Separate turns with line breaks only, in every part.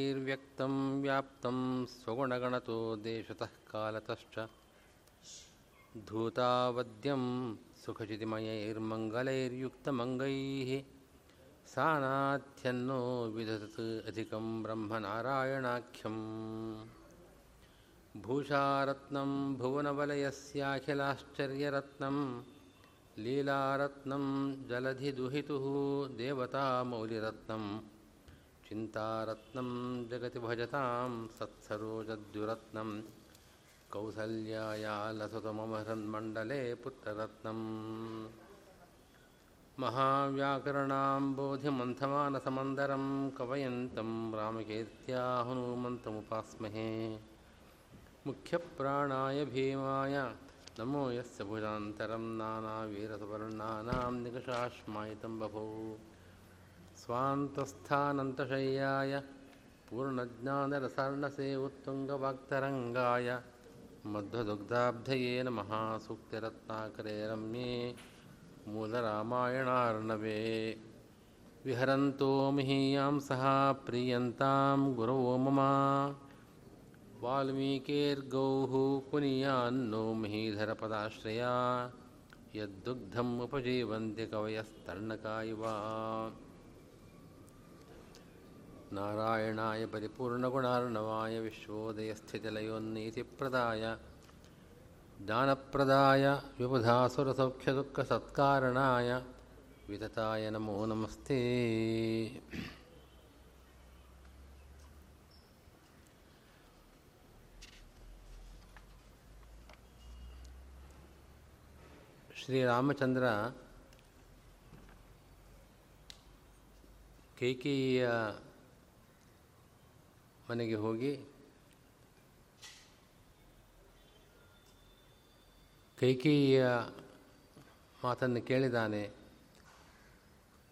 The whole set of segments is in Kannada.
निर्व्यक्तं व्याप्तं स्वगुणगणतो देशतः कालतश्च। धूतावद्यं सुखचितिमयैर्मङ्गलैर्युक्तमङ्गैः सानाथ्यन्नो विदधत् अधिकं ब्रह्मनारायणाख्यम्। भूषारत्नं भुवनवलयस्याखिलाश्चर्यरत्नं, लीलारत्नं जलधिदुहितुः देवतामौलिरत्नम् चिन्तारत्नं जगति भजतां सत्सरोजद्युरत्नं कौसल्याया लसतममहन्मण्डले पुत्ररत्नम् महाव्याकरणाम्बोधिमन्थमानसमन्दरं कवयन्तं रामकीर्त्या हनुमन्तमुपास्महे मुख्यप्राणाय भीमाय नमो यस्य भुजान्तरं नानावीरसवर्णानां निकषाश्मायितं बभौ स्वान्तस्थानन्तशय्याय पूर्णज्ञानरसार्णसे उत्तुङ्गवाक्तरङ्गाय मध्वदुग्धाब्धये नमः सूक्तिरत्नाकरे रम्ये मूलरामायणार्णवे। विहरन्तो मिहीयां सह, प्रीयन्तां गुरवो मम। वाल्मीकेर्गौः पुनीयान्नो महीधरपदाश्रया, यद्दुग्धम् उपजीवन्ति कवयस्तर्णका ನಾರಾಯಣಾಯ ಪರಿಪೂರ್ಣ ಗುಣಾರ್ಣವಾಯ ವಿಶ್ವೋದಯ ಸ್ಥಿತಲಯೋ ನೀತಿಪ್ರದಾಯ ಜ್ಞಾನಪ್ರದಾಯ ವಿಪದಾಸುರ ಸತ್ಕಾರಣಾಯ ವಿದತಾಯ ನಮೋ ನಮಸ್ತೆ ಶ್ರೀರಾಮಚಂದ್ರ ಕೈಕೇಯಿಯ ಮನೆಗೆ ಹೋಗಿ ಕೈಕೇಯಿಯ ಮಾತನ್ನು ಕೇಳಿದಾನೆ.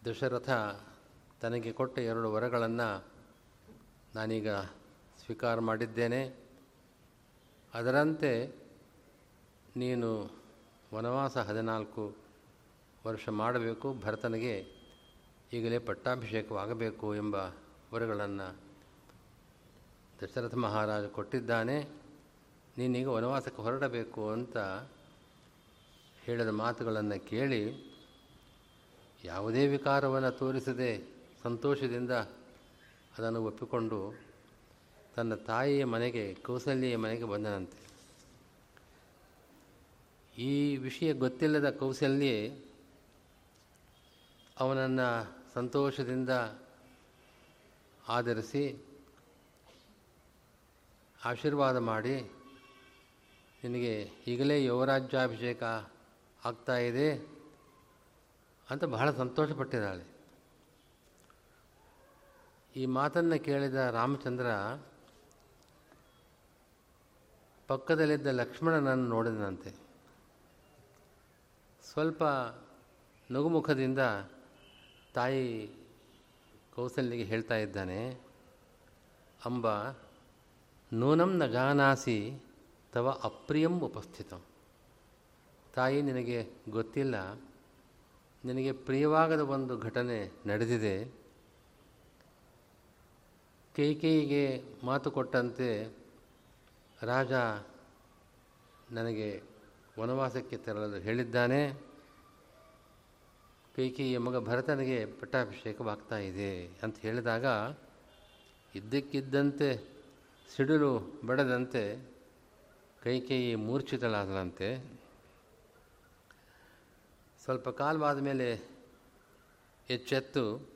ದಶರಥ ತನಗೆ ಕೊಟ್ಟ ಎರಡು ವರಗಳನ್ನು ನಾನೀಗ ಸ್ವೀಕಾರ ಮಾಡಿದ್ದೇನೆ. ಅದರಂತೆ ನೀನು ವನವಾಸ ಹದಿನಾಲ್ಕು ವರ್ಷ ಮಾಡಬೇಕು, ಭರತನಿಗೆ ಈಗಲೇ ಪಟ್ಟಾಭಿಷೇಕವಾಗಬೇಕು ಎಂಬ ವರಗಳನ್ನು ದಶರಥ ಮಹಾರಾಜ ಕೊಟ್ಟಿದ್ದಾನೆ, ನೀನೀಗ ವನವಾಸಕ್ಕೆ ಹೊರಡಬೇಕು ಅಂತ ಹೇಳಿದ ಮಾತುಗಳನ್ನು ಕೇಳಿ ಯಾವುದೇ ವಿಕಾರವನ್ನು ತೋರಿಸದೆ ಸಂತೋಷದಿಂದ ಅದನ್ನು ಒಪ್ಪಿಕೊಂಡು ತನ್ನ ತಾಯಿಯ ಮನೆಗೆ ಕೌಸಲ್ಯ ಮನೆಗೆ ಬಂದನಂತೆ. ಈ ವಿಷಯ ಗೊತ್ತಿಲ್ಲದ ಕೌಸಲ್ಯ ಅವನನ್ನು ಸಂತೋಷದಿಂದ ಆಧರಿಸಿ ಆಶೀರ್ವಾದ ಮಾಡಿ ನಿನಗೆ ಈಗಲೇ ಯುವರಾಜ್ಯಾಭಿಷೇಕ ಆಗ್ತಾ ಇದೆ ಅಂತ ಬಹಳ ಸಂತೋಷಪಟ್ಟಿದ್ದಾಳೆ. ಈ ಮಾತನ್ನು ಕೇಳಿದ ರಾಮಚಂದ್ರ, ಪಕ್ಕದಲ್ಲಿದ್ದ ಲಕ್ಷ್ಮಣನನ್ನು ನೋಡಿದನಂತೆ. ಸ್ವಲ್ಪ ನಗುಮುಖದಿಂದ ತಾಯಿ ಕೌಸಲ್ಯಗೆ ಹೇಳ್ತಾ ಇದ್ದಾನೆ, ಅಂಬ ನೂನಂ ನ ತವ ಅಪ್ರಿಯಂ ಉಪಸ್ಥಿತಂ. ತಾಯಿ, ನಿನಗೆ ಗೊತ್ತಿಲ್ಲ, ನಿನಗೆ ಪ್ರಿಯವಾಗದ ಒಂದು ಘಟನೆ ನಡೆದಿದೆ. ಕೈಕೇಯಿಗೆ ಮಾತು ಕೊಟ್ಟಂತೆ ರಾಜ ನನಗೆ ವನವಾಸಕ್ಕೆ ತೆರಳಲು ಹೇಳಿದ್ದಾನೆ. ಕೈಕೇಯಿಯ ಮಗ ಭರತನಿಗೆ ಪಟ್ಟಾಭಿಷೇಕವಾಗ್ತಾ ಇದೆ ಅಂತ ಹೇಳಿದಾಗ, ಇದ್ದಕ್ಕಿದ್ದಂತೆ ಸಿಡಿಲು ಬಡದಂತೆ ಕೈಕೇಯಿ ಮೂರ್ಛಿತಳಾದಳಂತೆ ಸ್ವಲ್ಪ ಕಾಲವಾದ ಮೇಲೆ ಎಚ್ಚೆತ್ತು,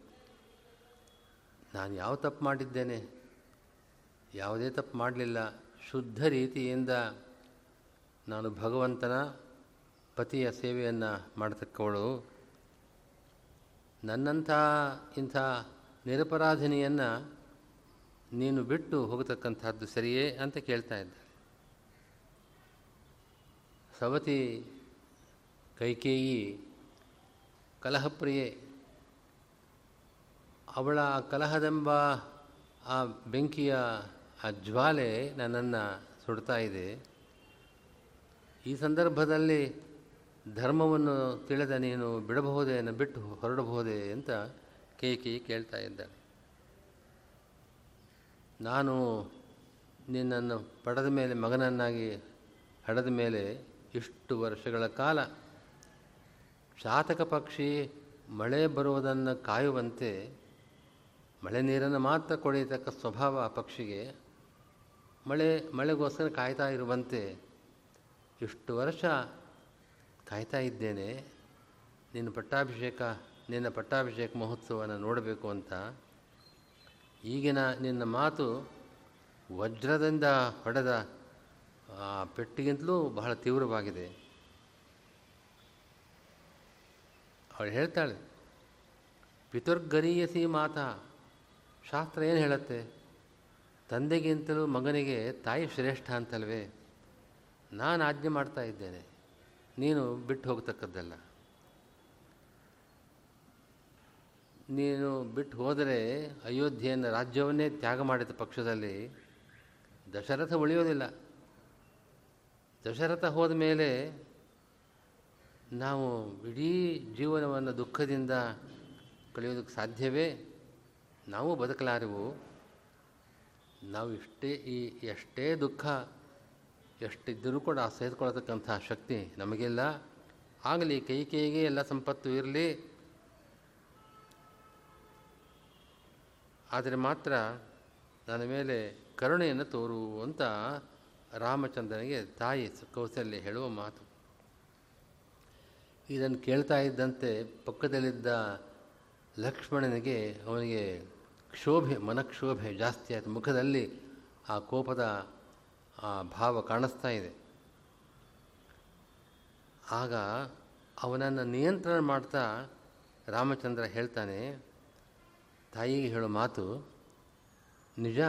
ನಾನು ಯಾವ ತಪ್ಪು ಮಾಡಿದ್ದೇನೆ? ಯಾವುದೇ ತಪ್ಪು ಮಾಡಲಿಲ್ಲ. ಶುದ್ಧ ರೀತಿಯಿಂದ ನಾನು ಭಗವಂತನ ಪತಿಯ ಸೇವೆಯನ್ನು ಮಾಡತಕ್ಕವಳು. ನನ್ನಂಥ ಇಂಥ ನಿರಪರಾಧಿನಿಯನ್ನು ನೀನು ಬಿಟ್ಟು ಹೋಗತಕ್ಕಂಥದ್ದು ಸರಿಯೇ ಅಂತ ಕೇಳ್ತಾ ಇದ್ದ. ಸವತಿ ಕೈಕೇಯಿ ಕಲಹಪ್ರಿಯೆ, ಅವಳ ಕಲಹದೆಂಬ ಆ ಬೆಂಕಿಯ ಆ ಜ್ವಾಲೆ ನನ್ನನ್ನು ಸುಡ್ತಾ ಇದೆ. ಈ ಸಂದರ್ಭದಲ್ಲಿ ಧರ್ಮವನ್ನು ತಿಳಿದ ನೀನು ಬಿಡಬಹುದೇ ಬಿಟ್ಟು ಹೊರಡಬಹುದೇ ಅಂತ ಕೇಕಿ ಕೇಳ್ತಾ ಇದ್ದಾಳೆ. ನಾನು ನಿನ್ನನ್ನು ಪಡೆದ ಮೇಲೆ ಮಗನನ್ನಾಗಿ ಹಡೆದ ಮೇಲೆ ಇಷ್ಟು ವರ್ಷಗಳ ಕಾಲ ಶಾತಕ ಪಕ್ಷಿ ಮಳೆ ಬರುವುದನ್ನು ಕಾಯುವಂತೆ ಮಳೆ ನೀರನ್ನು ಮಾತ್ರ ಕೊಡೆಯತಕ್ಕ ಸ್ವಭಾವ ಆ ಪಕ್ಷಿಗೆ. ಮಳೆ, ಮಳೆಗೋಸ್ಕರ ಕಾಯ್ತಾ ಇರುವಂತೆ ಇಷ್ಟು ವರ್ಷ ಕಾಯ್ತಾ ಇದ್ದೇನೆ. ನಿನ್ನ ಪಟ್ಟಾಭಿಷೇಕ ನಿನ್ನ ಪಟ್ಟಾಭಿಷೇಕ ಮಹೋತ್ಸವನ ನೋಡಬೇಕು ಅಂತ ಈಗಿನ ನಿನ್ನ ಮಾತು ವಜ್ರದಿಂದ ಹೊಡೆದ ಪೆಟ್ಟಿಗಿಂತಲೂ ಬಹಳ ತೀವ್ರವಾಗಿದೆ. ಅವಳು ಹೇಳ್ತಾಳೆ, ಪಿತುರ್ಗರೀಯಸಿ ಮಾತಾ, ಶಾಸ್ತ್ರ ಏನು ಹೇಳುತ್ತೆ? ತಂದೆಗಿಂತಲೂ ಮಗನಿಗೆ ತಾಯಿ ಶ್ರೇಷ್ಠ ಅಂತಲ್ವೇ? ನಾನು ಆಜ್ಞೆ ಮಾಡ್ತಾ ಇದ್ದೇನೆ, ನೀನು ಬಿಟ್ಟು ಹೋಗ್ತಕ್ಕದ್ದಲ್ಲ. ನೀನು ಬಿಟ್ಟು ಹೋದರೆ ಅಯೋಧ್ಯೆಯನ್ನು ರಾಜ್ಯವನ್ನೇ ತ್ಯಾಗ ಮಾಡಿದ ಪಕ್ಷದಲ್ಲಿ ದಶರಥ ಉಳಿಯೋದಿಲ್ಲ. ದಶರಥ ಹೋದ ಮೇಲೆ ನಾವು ಇಡೀ ಜೀವನವನ್ನು ದುಃಖದಿಂದ ಕಳೆಯೋದಕ್ಕೆ ಸಾಧ್ಯವೇ? ನಾವು ಬದುಕಲಾರೆವು. ನಾವು ಇಷ್ಟೇ ಈ ಎಷ್ಟೇ ದುಃಖ, ಎಷ್ಟಿದ್ದರೂ ಕೂಡ ಸಹಿಸ್ಕೊಳ್ತಕ್ಕಂಥ ಶಕ್ತಿ ನಮಗಿಲ್ಲ. ಆಗಲಿ, ಕೈ ಕೈಗೆ ಎಲ್ಲ ಸಂಪತ್ತು ಇರಲಿ. ಆದರೆ ಮಾತ್ರ ನನ್ನ ಮೇಲೆ ಕರುಣೆಯನ್ನು ತೋರು ಅಂತ ರಾಮಚಂದ್ರನಿಗೆ ತಾಯಿ ಕೌಸಲ್ಯ ಹೇಳುವ ಮಾತು. ಇದನ್ನು ಕೇಳ್ತಾ ಇದ್ದಂತೆ ಪಕ್ಕದಲ್ಲಿದ್ದ ಲಕ್ಷ್ಮಣನಿಗೆ ಅವನಿಗೆ ಕ್ಷೋಭೆ, ಮನಕ್ಷೋಭೆ ಜಾಸ್ತಿ ಆಯಿತು. ಮುಖದಲ್ಲಿ ಆ ಕೋಪದ ಆ ಭಾವ ಕಾಣಿಸ್ತಾ ಇದೆ. ಆಗ ಅವನನ್ನು ನಿಯಂತ್ರಣ ಮಾಡ್ತಾ ರಾಮಚಂದ್ರ ಹೇಳ್ತಾನೆ ತಾಯಿಗೆ ಹೇಳೋ ಮಾತು ನಿಜ.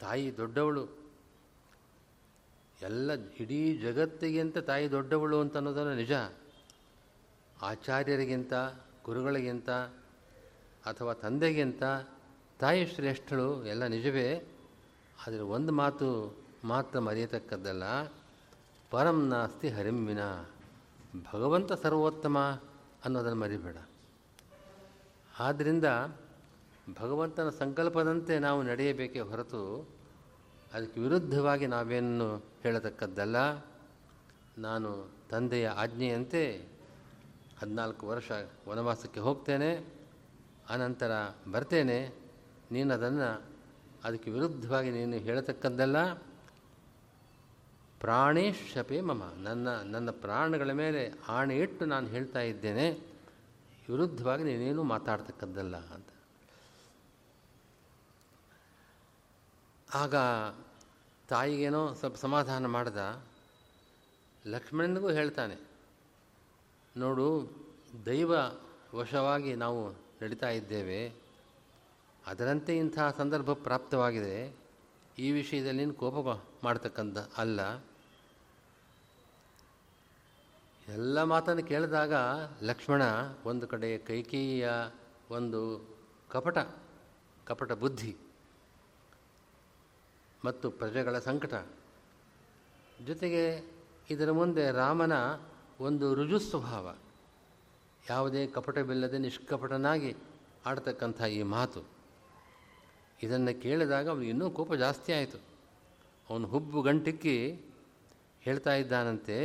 ತಾಯಿ ದೊಡ್ಡವಳು. ಎಲ್ಲ ಇಡೀ ಜಗತ್ತಿಗಿಂತ ತಾಯಿ ದೊಡ್ಡವಳು ಅಂತ ಅನ್ನೋದನ್ನು ನಿಜ. ಆಚಾರ್ಯರಿಗಿಂತ, ಗುರುಗಳಿಗಿಂತ, ಅಥವಾ ತಂದೆಗಿಂತ ತಾಯಿ ಶ್ರೇಷ್ಠಳು ಎಲ್ಲ ನಿಜವೇ. ಆದರೆ ಒಂದು ಮಾತು ಮಾತ್ರ ಮರೆಯತಕ್ಕದ್ದಲ್ಲ, ಪರಂ ನಾಸ್ತಿ ಭಗವಂತ ಸರ್ವೋತ್ತಮ ಅನ್ನೋದನ್ನು ಮರಿಬೇಡ. ಆದ್ದರಿಂದ ಭಗವಂತನ ಸಂಕಲ್ಪದಂತೆ ನಾವು ನಡೆಯಬೇಕೇ ಹೊರತು ಅದಕ್ಕೆ ವಿರುದ್ಧವಾಗಿ ನಾವೇನು ಹೇಳತಕ್ಕದ್ದಲ್ಲ. ನಾನು ತಂದೆಯ ಆಜ್ಞೆಯಂತೆ ಹದಿನಾಲ್ಕು ವರ್ಷ ವನವಾಸಕ್ಕೆ ಹೋಗ್ತೇನೆ ಅನಂತರ ಬರ್ತೇನೆ. ನೀನು ಅದನ್ನು ಅದಕ್ಕೆ ವಿರುದ್ಧವಾಗಿ ನೀನು ಹೇಳತಕ್ಕದ್ದಲ್ಲ. ಪ್ರಾಣೇಶಪೇ ಮಮ. ನನ್ನ ನನ್ನ ಪ್ರಾಣಗಳ ಮೇಲೆ ಆಣೆ ಇಟ್ಟು ನಾನು ಹೇಳ್ತಾ ಇದ್ದೇನೆ. ವಿರುದ್ಧವಾಗಿ ನೀನೇನು ಮಾತಾಡ್ತಕ್ಕದ್ದಲ್ಲ ಅಂತ. ಆಗ ತಾಯಿಗೇನೋ ಸ್ವಲ್ಪ ಸಮಾಧಾನ ಮಾಡ್ದ, ಲಕ್ಷ್ಮಣನಿಗೂ ಹೇಳ್ತಾನೆ, ನೋಡು, ದೈವ ವಶವಾಗಿ ನಾವು ನಡೀತಾ ಇದ್ದೇವೆ, ಅದರಂತೆ ಇಂಥ ಸಂದರ್ಭ ಪ್ರಾಪ್ತವಾಗಿದೆ, ಈ ವಿಷಯದಲ್ಲಿ ಕೋಪ ಮಾಡ್ತಕ್ಕಂಥ ಅಲ್ಲ. ಎಲ್ಲ ಮಾತನ್ನು ಕೇಳಿದಾಗ ಲಕ್ಷ್ಮಣ ಒಂದು ಕಡೆ ಕೈಕೇಯಿಯ ಒಂದು ಕಪಟ ಕಪಟ ಬುದ್ಧಿ ಮತ್ತು ಪ್ರಜೆಗಳ ಸಂಕಟ. ಜೊತೆಗೆ ಇದರ ಮುಂದೆ ರಾಮನ ಒಂದು ರುಜು ಸ್ವಭಾವ, ಯಾವುದೇ ಕಪಟವಿಲ್ಲದೆ ನಿಷ್ಕಪಟನಾಗಿ ಆಡ್ತಕ್ಕಂಥ ಈ ಮಾತು. ಇದನ್ನು ಕೇಳಿದಾಗ ಅವನು ಇನ್ನೂ ಕೋಪ ಜಾಸ್ತಿ ಆಯಿತು. ಅವನು ಹುಬ್ಬು ಗಂಟಿಕ್ಕಿ ಹೇಳ್ತಾ ಇದ್ದಾನಂತೆ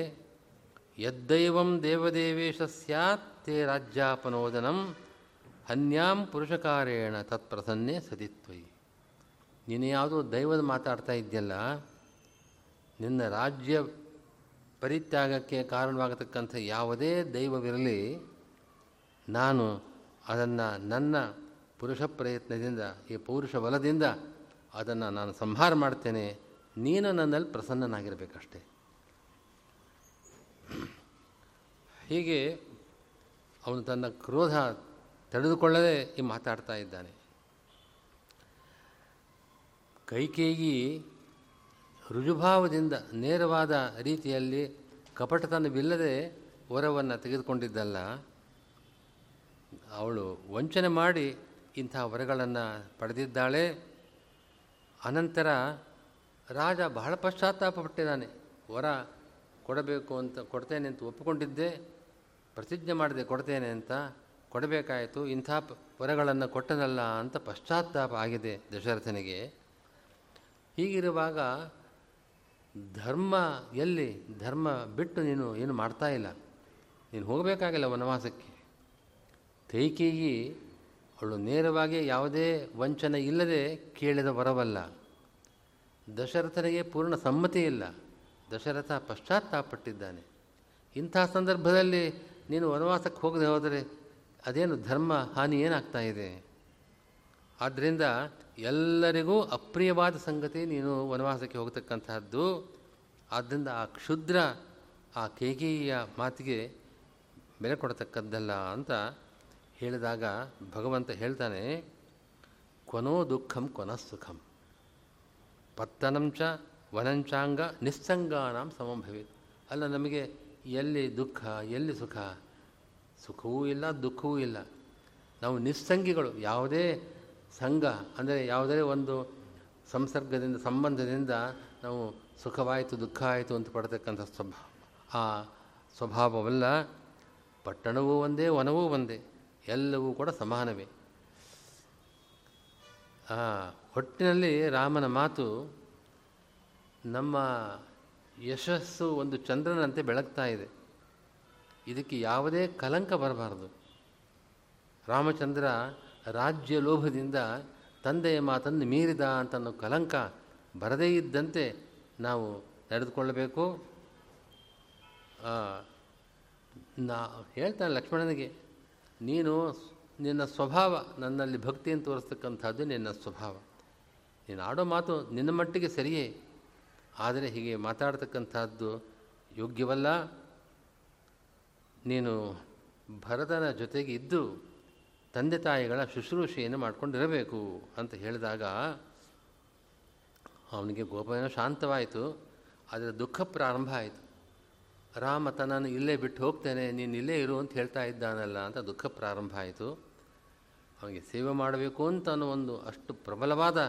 ಯದ್ದೈವಂ ದೇವದೇವೇಶ ಸ್ಯಾತ್ ತೇ ರಾಜ್ಯಾಪನೋದನಂ ಹನ್ಯಾಂ ಪುರುಷಕಾರೇಣ ತತ್ಪ್ರಸನ್ನೇ ಸದಿತ್ವಯಿ ನೀನು ಯಾವುದೋ ದೈವದ ಮಾತಾಡ್ತಾ ಇದೆಯಲ್ಲ ನಿನ್ನ ರಾಜ್ಯ ಪರಿತ್ಯಾಗಕ್ಕೆ ಕಾರಣವಾಗತಕ್ಕಂಥ ಯಾವುದೇ ದೈವವಿರಲಿ, ನಾನು ಅದನ್ನು ನನ್ನ ಪುರುಷ ಪ್ರಯತ್ನದಿಂದ, ಈ ಪೌರುಷ ಬಲದಿಂದ ಅದನ್ನು ನಾನು ಸಂಹಾರ ಮಾಡ್ತೇನೆ. ನೀನು ನನ್ನಲ್ಲಿ ಪ್ರಸನ್ನನಾಗಿರಬೇಕಷ್ಟೆ. ಹೀಗೆ ಅವನು ತನ್ನ ಕ್ರೋಧ ತಡೆದುಕೊಳ್ಳದೆ ಈ ಮಾತಾಡ್ತಾ ಇದ್ದಾನೆ. ಕೈಕೇಯಿ ರುಜುಭಾವದಿಂದ ನೇರವಾದ ರೀತಿಯಲ್ಲಿ ಕಪಟತನವಿಲ್ಲದೆ ವರವನ್ನು ತೆಗೆದುಕೊಂಡಿದ್ದಲ್ಲ, ಅವಳು ವಂಚನೆ ಮಾಡಿ ಇಂಥ ವರಗಳನ್ನು ಪಡೆದಿದ್ದಾಳೆ. ಅನಂತರ ರಾಜ ಬಹಳ ಪಶ್ಚಾತ್ತಾಪಪಟ್ಟಿದ್ದಾನೆ. ವರ ಕೊಡಬೇಕು ಅಂತ ಕೊಡ್ತೇನೆ ಅಂತ ಒಪ್ಪಿಕೊಂಡಿದ್ದೆ. ಪ್ರತಿಜ್ಞೆ ಮಾಡಿದೆ ಕೊಡ್ತೇನೆ ಅಂತ ಕೊಡಬೇಕಾಯಿತು, ಇಂಥ ವರಗಳನ್ನು ಕೊಟ್ಟನಲ್ಲ ಅಂತ ಪಶ್ಚಾತ್ತಾಪ ಆಗಿದೆ ದಶರಥನಿಗೆ. ಹೀಗಿರುವಾಗ ಧರ್ಮ, ಎಲ್ಲಿ ಧರ್ಮ ಬಿಟ್ಟು ನೀನು ಏನು ಮಾಡ್ತಾ ಇಲ್ಲ? ನೀನು ಹೋಗಬೇಕಾಗಿಲ್ಲ ವನವಾಸಕ್ಕೆ. ಕೈಕೇಯಿ ಅವಳು ನೇರವಾಗಿ ಯಾವುದೇ ವಂಚನೆ ಇಲ್ಲದೆ ಕೇಳಿದ ವರವಲ್ಲ. ದಶರಥನಿಗೆ ಪೂರ್ಣ ಸಮ್ಮತಿ ಇಲ್ಲ. ದಶರಥ ಪಶ್ಚಾತ್ತಾಪಟ್ಟಿದ್ದಾನೆ ಇಂಥ ಸಂದರ್ಭದಲ್ಲಿ ನೀನು ವನವಾಸಕ್ಕೆ ಹೋಗದೆ ಹೋದರೆ ಅದೇನು ಧರ್ಮ ಹಾನಿ ಏನಾಗ್ತಾ ಇದೆ? ಆದ್ದರಿಂದ ಎಲ್ಲರಿಗೂ ಅಪ್ರಿಯವಾದ ಸಂಗತಿ ನೀನು ವನವಾಸಕ್ಕೆ ಹೋಗತಕ್ಕಂತಹದ್ದು. ಆದ್ದರಿಂದ ಆ ಕ್ಷುದ್ರ, ಆ ಕೇಕೆಯ ಮಾತಿಗೆ ಬೆಲೆ ಕೊಡತಕ್ಕದ್ದಲ್ಲ ಅಂತ ಹೇಳಿದಾಗ ಭಗವಂತ ಹೇಳ್ತಾನೆ ಕೊನೋ ದುಃಖಂ ಕೊನ ಸುಖಂ. ಪತ್ತನಂಚ ವನಂಚಾಂಗ ನಿಸ್ಸಂಗಾನಾಂ ಸಮಂಭವಿ ಅಲ್ಲ, ನಮಗೆ ಎಲ್ಲಿ ದುಃಖ, ಎಲ್ಲಿ ಸುಖ? ಸುಖವೂ ಇಲ್ಲ, ದುಃಖವೂ ಇಲ್ಲ. ನಾವು ನಿಸ್ಸಂಗಿಗಳು, ಯಾವುದೇ ಸಂಘ, ಅಂದರೆ ಯಾವುದೇ ಒಂದು ಸಂಸರ್ಗದಿಂದ, ಸಂಬಂಧದಿಂದ ನಾವು ಸುಖವಾಯಿತು, ದುಃಖ ಆಯಿತು ಅಂತ ಪಡ್ತಕ್ಕಂಥ ಸ್ವಭಾವ ಆ ಸ್ವಭಾವವಲ್ಲ. ಪಟ್ಟಣವೂ ಒಂದೇ, ವನವೂ ಒಂದೇ, ಎಲ್ಲವೂ ಕೂಡ ಸಮಾನವೇ. ಒಟ್ಟಿನಲ್ಲಿ ರಾಮನ ಮಾತು ನಮ್ಮ ಯಶಸ್ಸು ಒಂದು ಚಂದ್ರನಂತೆ ಬೆಳಗ್ತಾ ಇದೆ. ಇದಕ್ಕೆ ಯಾವುದೇ ಕಲಂಕ ಬರಬಾರದು. ರಾಮಚಂದ್ರ ರಾಜ್ಯ ಲೋಭದಿಂದ ತಂದೆಯ ಮಾತನ್ನು ಮೀರಿದ ಅಂತ ಕಲಂಕ ಬರದೇ ಇದ್ದಂತೆ ನಾವು ನಡೆದುಕೊಳ್ಳಬೇಕು. ನಾ ಹೇಳ್ತಾನೆ ಲಕ್ಷ್ಮಣನಿಗೆ, ನೀನು ನಿನ್ನ ಸ್ವಭಾವ ನನ್ನಲ್ಲಿ ಭಕ್ತಿಯನ್ನು ತೋರಿಸ್ತಕ್ಕಂಥದ್ದು ನಿನ್ನ ಸ್ವಭಾವ. ನೀನು ಆಡೋ ಮಾತು ನಿನ್ನ ಮಟ್ಟಿಗೆ ಸರಿಯೇ. ಆದರೆ ಹೀಗೆ ಮಾತಾಡ್ತಕ್ಕಂಥದ್ದು ಯೋಗ್ಯವಲ್ಲ. ನೀನು ಭರತನ ಜೊತೆಗೆ ಇದ್ದು ತಂದೆ ತಾಯಿಗಳ ಶುಶ್ರೂಷೆಯನ್ನು ಮಾಡಿಕೊಂಡಿರಬೇಕು ಅಂತ ಹೇಳಿದಾಗ ಅವನಿಗೆ ಗೋಪನ ಶಾಂತವಾಯಿತು. ಆದರೆ ದುಃಖ ಪ್ರಾರಂಭ ಆಯಿತು. ರಾಮ ತನ್ನನ್ನು ಇಲ್ಲೇ ಬಿಟ್ಟು ಹೋಗ್ತೇನೆ, ನೀನು ಇಲ್ಲೇ ಇರು ಅಂತ ಹೇಳ್ತಾ ಇದ್ದಾನಲ್ಲ ಅಂತ ದುಃಖ ಪ್ರಾರಂಭ ಆಯಿತು. ಅವನಿಗೆ ಸೇವೆ ಮಾಡಬೇಕು ಅಂತ ಅನ್ನೋ ಒಂದು ಅಷ್ಟು ಪ್ರಬಲವಾದ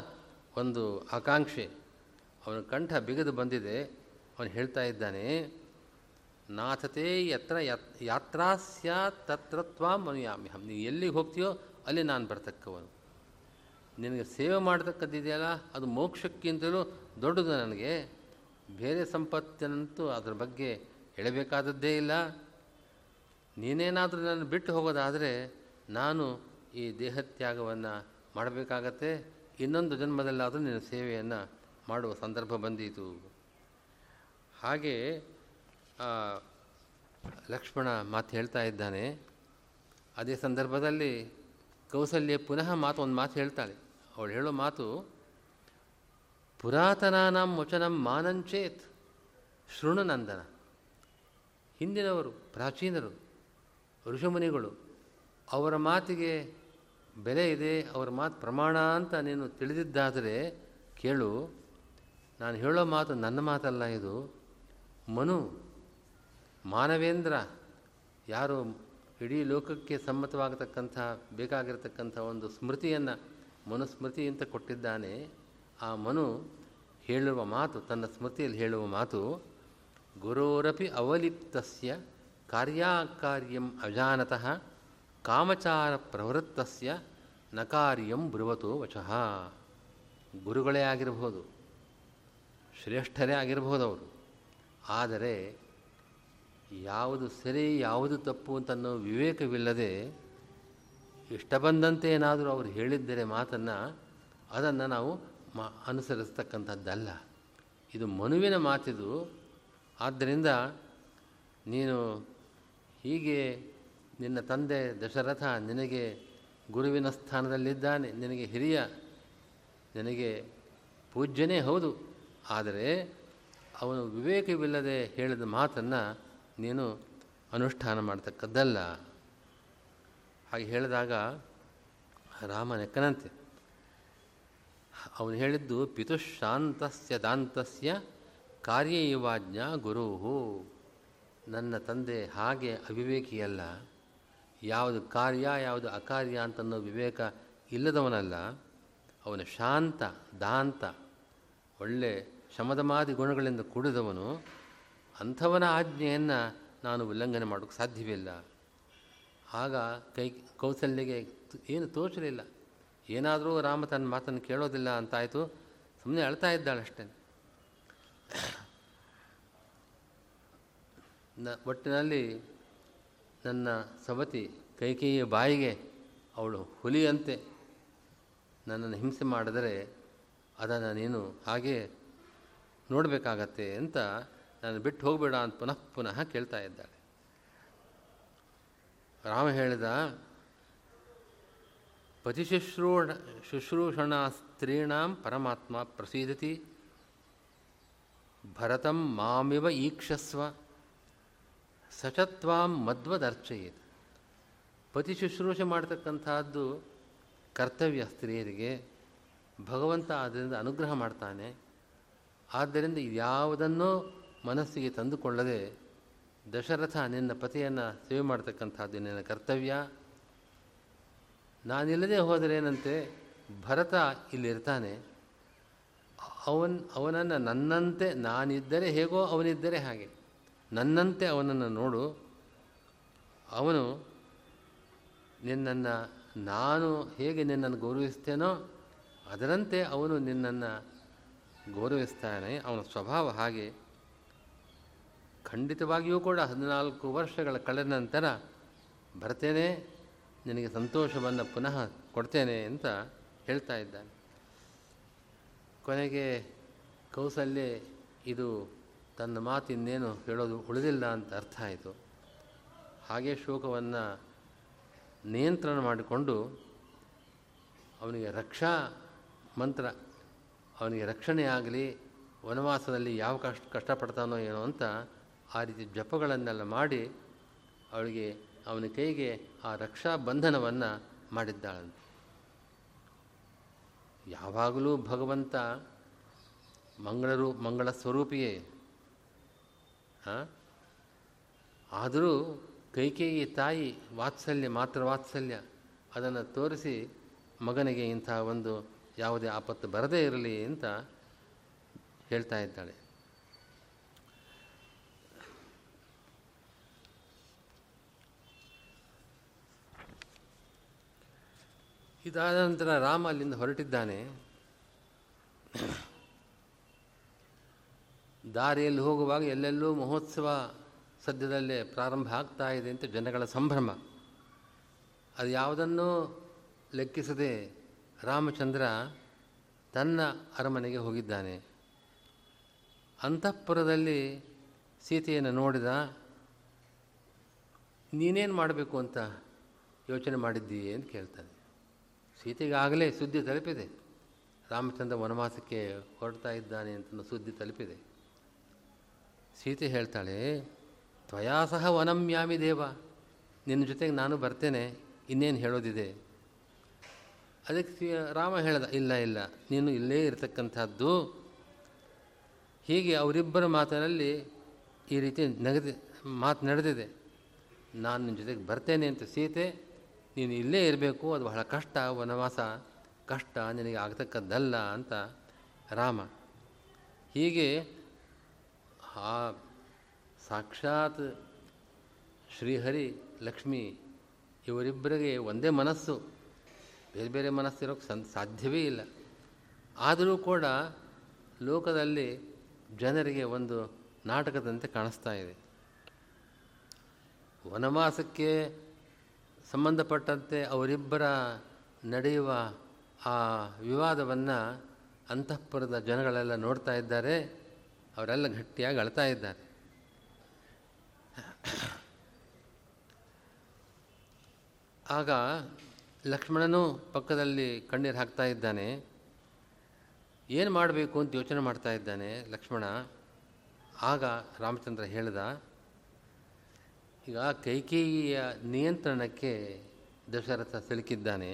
ಒಂದು ಆಕಾಂಕ್ಷೆ ಅವನ ಕಂಠ ಬಿಗಿದು ಬಂದಿದೆ. ಅವನು ಹೇಳ್ತಾ ಇದ್ದಾನೆ, ನಾಥತೆ ಯತ್ರ ಯತ್, ಯಾತ್ರಾ ಸ್ಯಾತ್ ತತ್ರ ತ್ವಾಂ ಅನುಯಾಮ್ಯಹಂ ನೀನು ಎಲ್ಲಿಗೆ ಹೋಗ್ತೀಯೋ ಅಲ್ಲಿ ನಾನು ಬರ್ತಕ್ಕವನು. ನಿನಗೆ ಸೇವೆ ಮಾಡತಕ್ಕದ್ದಿದೆಯಲ್ಲ, ಅದು ಮೋಕ್ಷಕ್ಕಿಂತಲೂ ದೊಡ್ಡದು ನನಗೆ. ಬೇರೆ ಸಂಪತ್ತಿನಂತೂ ಅದರ ಬಗ್ಗೆ ಹೇಳಬೇಕಾದದ್ದೇ ಇಲ್ಲ. ನೀನೇನಾದರೂ ನನ್ನ ಬಿಟ್ಟು ಹೋಗೋದಾದರೆ ನಾನು ಈ ದೇಹತ್ಯಾಗವನ್ನು ಮಾಡಬೇಕಾಗತ್ತೆ. ಇನ್ನೊಂದು ಜನ್ಮದಲ್ಲಾದರೂ ನಿನ್ನ ಸೇವೆಯನ್ನು ಮಾಡುವ ಸಂದರ್ಭ ಬಂದಿತು. ಹಾಗೆ ಲಕ್ಷ್ಮಣ ಮಾತು ಹೇಳ್ತಾ ಇದ್ದಾನೆ. ಅದೇ ಸಂದರ್ಭದಲ್ಲಿ ಕೌಸಲ್ಯ ಪುನಃ ಮಾತು, ಒಂದು ಮಾತು ಹೇಳ್ತಾಳೆ. ಅವಳು ಹೇಳೋ ಮಾತು, ಪುರಾತನಾನಾಂ ವಚನಂ ಮಾನಂಚೇತ್ ಶೃಣನಂದನ. ಹಿಂದಿನವರು, ಪ್ರಾಚೀನರು, ಋಷಮುನಿಗಳು, ಅವರ ಮಾತಿಗೆ ಬೆಲೆ ಇದೆ, ಅವರ ಮಾತು ಪ್ರಮಾಣ ಅಂತ ನೀನು ತಿಳಿದಿದ್ದಾದರೆ ಕೇಳು. ನಾನು ಹೇಳೋ ಮಾತು ನನ್ನ ಮಾತಲ್ಲ ಇದು. ಮನು, ಮಾನವೇಂದ್ರ, ಯಾರು ಇಡೀ ಲೋಕಕ್ಕೆ ಸಮ್ಮತವಾಗತಕ್ಕಂಥ, ಬೇಕಾಗಿರತಕ್ಕಂಥ ಒಂದು ಸ್ಮೃತಿಯನ್ನು, ಮನುಸ್ಮೃತಿ ಅಂತ ಕೊಟ್ಟಿದ್ದಾನೆ. ಆ ಮನು ಹೇಳುವ ಮಾತು, ತನ್ನ ಸ್ಮೃತಿಯಲ್ಲಿ ಹೇಳುವ ಮಾತು, ಗುರೋರಪಿ ಅವಲಿಪ್ತಸ್ಯ ಕಾರ್ಯಾಕಾರ್ಯಂ ಅಜಾನತಃ, ಕಾಮಚಾರ ಪ್ರವೃತ್ತಸ್ಯ ನಕಾರ್ಯಂ ಕಾರ್ಯಂ ಬ್ರುವತೋ ವಚಃ. ಗುರುಗಳೇ ಆಗಿರಬಹುದು. ಶ್ರೇಷ್ಠರೇ ಆಗಿರಬಹುದು ಅವರು ಆದರೆ ಯಾವುದು ಸರಿ, ಯಾವುದು ತಪ್ಪು ಅಂತ ಅನ್ನೋ ವಿವೇಕವಿಲ್ಲದೆ ಇಷ್ಟ ಬಂದಂತೆ ಏನಾದರೂ ಅವರು ಹೇಳಿದ್ದರೆ ಮಾತನ್ನು ಅದನ್ನು ನಾವು ಮ, ಅನುಸರಿಸ್ತಕ್ಕಂಥದ್ದಲ್ಲ. ಇದು ಮನುವಿನ ಮಾತಿದು. ಆದ್ದರಿಂದ ನೀನು ಹೀಗೆ ನಿನ್ನ ತಂದೆ ದಶರಥ ನಿನಗೆ ಗುರುವಿನ ಸ್ಥಾನದಲ್ಲಿದ್ದಾನೆ. ನಿನಗೆ ಹಿರಿಯ, ನಿನಗೆ ಪೂಜ್ಯನೇ ಹೌದು. ಆದರೆ ಅವನು ವಿವೇಕವಿಲ್ಲದೆ ಹೇಳಿದ ಮಾತನ್ನು ನೀನು ಅನುಷ್ಠಾನ ಮಾಡ್ತಕ್ಕದ್ದಲ್ಲ. ಹಾಗೆ ಹೇಳಿದಾಗ ರಾಮ ನೆಕ್ಕನಂತೆ, ಅವನು ಹೇಳಿದ್ದು ಪಿತುಶಾಂತಸ್ಯ ದಾಂತಸ್ಯ ಕಾರ್ಯ ಗುರುಹು. ನನ್ನ ತಂದೆ ಹಾಗೆ ಅವಿವೇಕಿಯಲ್ಲ, ಯಾವುದು ಕಾರ್ಯ, ಯಾವುದು ಅಕಾರ್ಯ ಅಂತನ್ನೋ ವಿವೇಕ ಇಲ್ಲದವನಲ್ಲ. ಅವನು ಶಾಂತ, ದಾಂತ ಒಳ್ಳೆ ಶಮದಮಾದಿ ಗುಣಗಳಿಂದ ಕೂಡಿದವನು, ಅಂಥವನ ಆಜ್ಞೆಯನ್ನು ನಾನು ಉಲ್ಲಂಘನೆ ಮಾಡೋಕ್ಕೆ ಸಾಧ್ಯವಿಲ್ಲ ಆಗ ಕೈ ಕೌಸಲ್ಯಗೆ ಏನು ತೋಚಲಿಲ್ಲ ಏನಾದರೂ ರಾಮ ತನ್ನ ಮಾತನ್ನು ಕೇಳೋದಿಲ್ಲ ಅಂತಾಯಿತು. ಸುಮ್ಮನೆ ಅಳ್ತಾ ಇದ್ದಾಳಷ್ಟೇ. ನ ಒಟ್ಟಿನಲ್ಲಿ ನನ್ನ ಸವತಿ ಕೈಕೇಯಿಯ ಬಾಯಿಗೆ ಅವಳು ಹುಲಿಯಂತೆ ನನ್ನನ್ನು ಹಿಂಸೆ ಮಾಡಿದರೆ ಅದನ್ನು ನೀನು ಹಾಗೆ ನೋಡಬೇಕಾಗತ್ತೆ ಅಂತ ನಾನು ಬಿಟ್ಟು ಹೋಗಬೇಡ ಅಂತ ಪುನಃ ಪುನಃ ಕೇಳ್ತಾ ಇದ್ದಾಳೆ. ರಾಮ ಹೇಳಿದ ಪತಿಶುಶ್ರೂಷ ಶುಶ್ರೂಷಣ ಸ್ತ್ರೀಣಾಂ ಪರಮಾತ್ಮ ಪ್ರಸೀದತಿ, ಭರತಂ ಮಾಮಿವ ಈಕ್ಷಸ್ವ, ಸಚತ್ವಾಂ ಮದ್ವದರ್ಚಯೇತ್. ಪತಿ ಶುಶ್ರೂಷೆ ಮಾಡ್ತಕ್ಕಂಥದ್ದು ಕರ್ತವ್ಯ ಸ್ತ್ರೀಯರಿಗೆ. ಭಗವಂತ ಅದರಿಂದ ಅನುಗ್ರಹ ಮಾಡ್ತಾನೆ. ಆದ್ದರಿಂದ ಯಾವುದನ್ನೋ ಮನಸ್ಸಿಗೆ ತಂದುಕೊಳ್ಳದೆ ದಶರಥ ನಿನ್ನ ಪತಿಯನ್ನು ಸೇವೆ ಮಾಡ್ತಕ್ಕಂಥದ್ದು ನಿನ್ನ ಕರ್ತವ್ಯ. ನಾನಿಲ್ಲದೆ ಹೋದರೇನಂತೆ ಭರತ ಇಲ್ಲಿರ್ತಾನೆ ಅವನ್, ಅವನನ್ನು ನನ್ನಂತೆ ನಾನಿದ್ದರೆ ಹೇಗೋ ಅವನಿದ್ದರೆ ಹಾಗೆ. ನನ್ನಂತೆ ಅವನನ್ನು ನೋಡು. ಅವನು ನಿನ್ನನ್ನು, ನಾನು ಹೇಗೆ ನಿನ್ನನ್ನು ಗೌರವಿಸ್ತೇನೋ ಅದರಂತೆ ಅವನು ನಿನ್ನನ್ನು ಗೌರವಿಸ್ತಾನೆ. ಅವನ ಸ್ವಭಾವ ಹಾಗೆ. ಖಂಡಿತವಾಗಿಯೂ ಕೂಡ ಹದಿನಾಲ್ಕು ವರ್ಷಗಳ ಕಳೆದ ನಂತರ ಬರ್ತೇನೆ, ನಿನಗೆ ಸಂತೋಷವನ್ನು ಪುನಃ ಕೊಡ್ತೇನೆ ಅಂತ ಹೇಳ್ತಾ ಇದ್ದಾನೆ. ಕೊನೆಗೆ ಕೌಸಲ್ಯ, ಇದು ತನ್ನ ಮಾತು ಇನ್ನೇನು ಹೇಳೋದು ಉಳಿದಿಲ್ಲ ಅಂತ ಅರ್ಥ ಆಯಿತು. ಹಾಗೆ ಶೋಕವನ್ನು ನಿಯಂತ್ರಣ ಮಾಡಿಕೊಂಡು ಅವನಿಗೆ ರಕ್ಷಾ ಮಂತ್ರ, ಅವನಿಗೆ ರಕ್ಷಣೆ ಆಗಲಿ, ವನವಾಸದಲ್ಲಿ ಯಾವ ಕಷ್ಟ, ಕಷ್ಟಪಡ್ತಾನೋ ಏನೋ ಅಂತ ಆ ರೀತಿ ಜಪಗಳನ್ನೆಲ್ಲ ಮಾಡಿ ಅವಳಿಗೆ, ಅವನ ಕೈಗೆ ಆ ರಕ್ಷಾ ಬಂಧನವನ್ನು ಮಾಡಿದ್ದಾಳಂತೆ. ಯಾವಾಗಲೂ ಭಗವಂತ ಮಂಗಳರು, ಮಂಗಳ ಸ್ವರೂಪಿಯೇ. ಆದರೂ ಕೈಕೇಯಿ ತಾಯಿ ವಾತ್ಸಲ್ಯ ಮಾತ್ರ ವಾತ್ಸಲ್ಯ ಅದನ್ನು ತೋರಿಸಿ ಮಗನಿಗೆ ಇಂಥ ಒಂದು ಯಾವುದೇ ಆಪತ್ತು ಬರದೇ ಇರಲಿ ಅಂತ ಹೇಳ್ತಾ ಇದ್ದಾಳೆ. ಇದಾದ ನಂತರ ರಾಮ ಅಲ್ಲಿಂದ ಹೊರಟಿದ್ದಾನೆ. ದಾರಿಯಲ್ಲಿ ಹೋಗುವಾಗ ಎಲ್ಲೆಲ್ಲೂ ಮಹೋತ್ಸವ ಸದ್ಯದಲ್ಲೇ ಪ್ರಾರಂಭ ಆಗ್ತಾ ಇದೆ ಅಂತ ಜನಗಳ ಸಂಭ್ರಮ. ಅದು ಯಾವುದನ್ನೂ ಲೆಕ್ಕಿಸದೆ ರಾಮಚಂದ್ರ ತನ್ನ ಅರಮನೆಗೆ ಹೋಗಿದ್ದಾನೆ. ಅಂತಃಪುರದಲ್ಲಿ ಸೀತೆಯನ್ನು ನೋಡಿದ, ನೀನೇನು ಮಾಡಬೇಕು ಅಂತ ಯೋಚನೆ ಮಾಡಿದ್ದೀಯೇ ಅಂತ ಕೇಳ್ತಾನೆ. ಸೀತೆಗಾಗಲೇ ಸುದ್ದಿ ತಲುಪಿದೆ. ರಾಮಚಂದ್ರ ವನವಾಸಕ್ಕೆ ಹೊರಡ್ತಾ ಇದ್ದಾನೆ ಅಂತ ಸುದ್ದಿ ತಲುಪಿದೆ. ಸೀತೆ ಹೇಳ್ತಾಳೆ, ತ್ವಯಾ ಸಹ ವನಮ್ಯಾಮಿ ದೇವ. ನಿನ್ನ ಜೊತೆಗೆ ನಾನು ಬರ್ತೇನೆ. ಇನ್ನೇನು ಹೇಳೋದಿದೆ? ಅದಕ್ಕೆ ರಾಮ ಹೇಳ್ದ, ಇಲ್ಲ ಇಲ್ಲ, ನೀನು ಇಲ್ಲೇ ಇರತಕ್ಕಂಥದ್ದು. ಹೀಗೆ ಅವರಿಬ್ಬರ ಮಾತಿನಲ್ಲಿ ಈ ರೀತಿ ನಗದಿ, ಮಾತು ನಡೆದಿದೆ. ನಾನು ನಿನ್ನ ಜೊತೆಗೆ ಬರ್ತೇನೆ ಅಂತ ಸೀತೆ, ನೀನು ಇಲ್ಲೇ ಇರಬೇಕು, ಅದು ಬಹಳ ಕಷ್ಟ, ವನವಾಸ ಕಷ್ಟ, ನಿನಗೆ ಆಗ್ತಕ್ಕದ್ದಲ್ಲ ಅಂತ ರಾಮ. ಹೀಗೆ ಆ ಸಾಕ್ಷಾತ್ ಶ್ರೀಹರಿ, ಲಕ್ಷ್ಮಿ ಇವರಿಬ್ಬರಿಗೆ ಒಂದೇ ಮನಸ್ಸು. ಬೇರೆ ಬೇರೆ ಮನಸ್ಸಿರೋಕ್ಕೆ ಸನ್ ಸಾಧ್ಯವೇ ಇಲ್ಲ. ಆದರೂ ಕೂಡ ಲೋಕದಲ್ಲಿ ಜನರಿಗೆ ಒಂದು ನಾಟಕದಂತೆ ಕಾಣಿಸ್ತಾ ಇದೆ. ವನವಾಸಕ್ಕೆ ಸಂಬಂಧಪಟ್ಟಂತೆ ಅವರಿಬ್ಬರ ನಡೆಯುವ ಆ ವಿವಾದವನ್ನು ಅಂತಃಪುರದ ಜನಗಳೆಲ್ಲ ನೋಡ್ತಾ ಇದ್ದಾರೆ. ಅವರೆಲ್ಲ ಗಟ್ಟಿಯಾಗಿ ಅಳ್ತಾ ಇದ್ದಾರೆ. ಆಗ ಲಕ್ಷ್ಮಣನು ಪಕ್ಕದಲ್ಲಿ ಕಣ್ಣೀರು ಹಾಕ್ತಾ ಇದ್ದಾನೆ. ಏನು ಮಾಡಬೇಕು ಅಂತ ಯೋಚನೆ ಮಾಡ್ತಾ ಇದ್ದಾನೆ ಲಕ್ಷ್ಮಣ. ಆಗ ರಾಮಚಂದ್ರ ಹೇಳ್ದ, ಈಗ ಕೈಕೇಯಿಯ ನಿಯಂತ್ರಣಕ್ಕೆ ದಶರಥ ಸಿಲುಕಿದ್ದಾನೆ.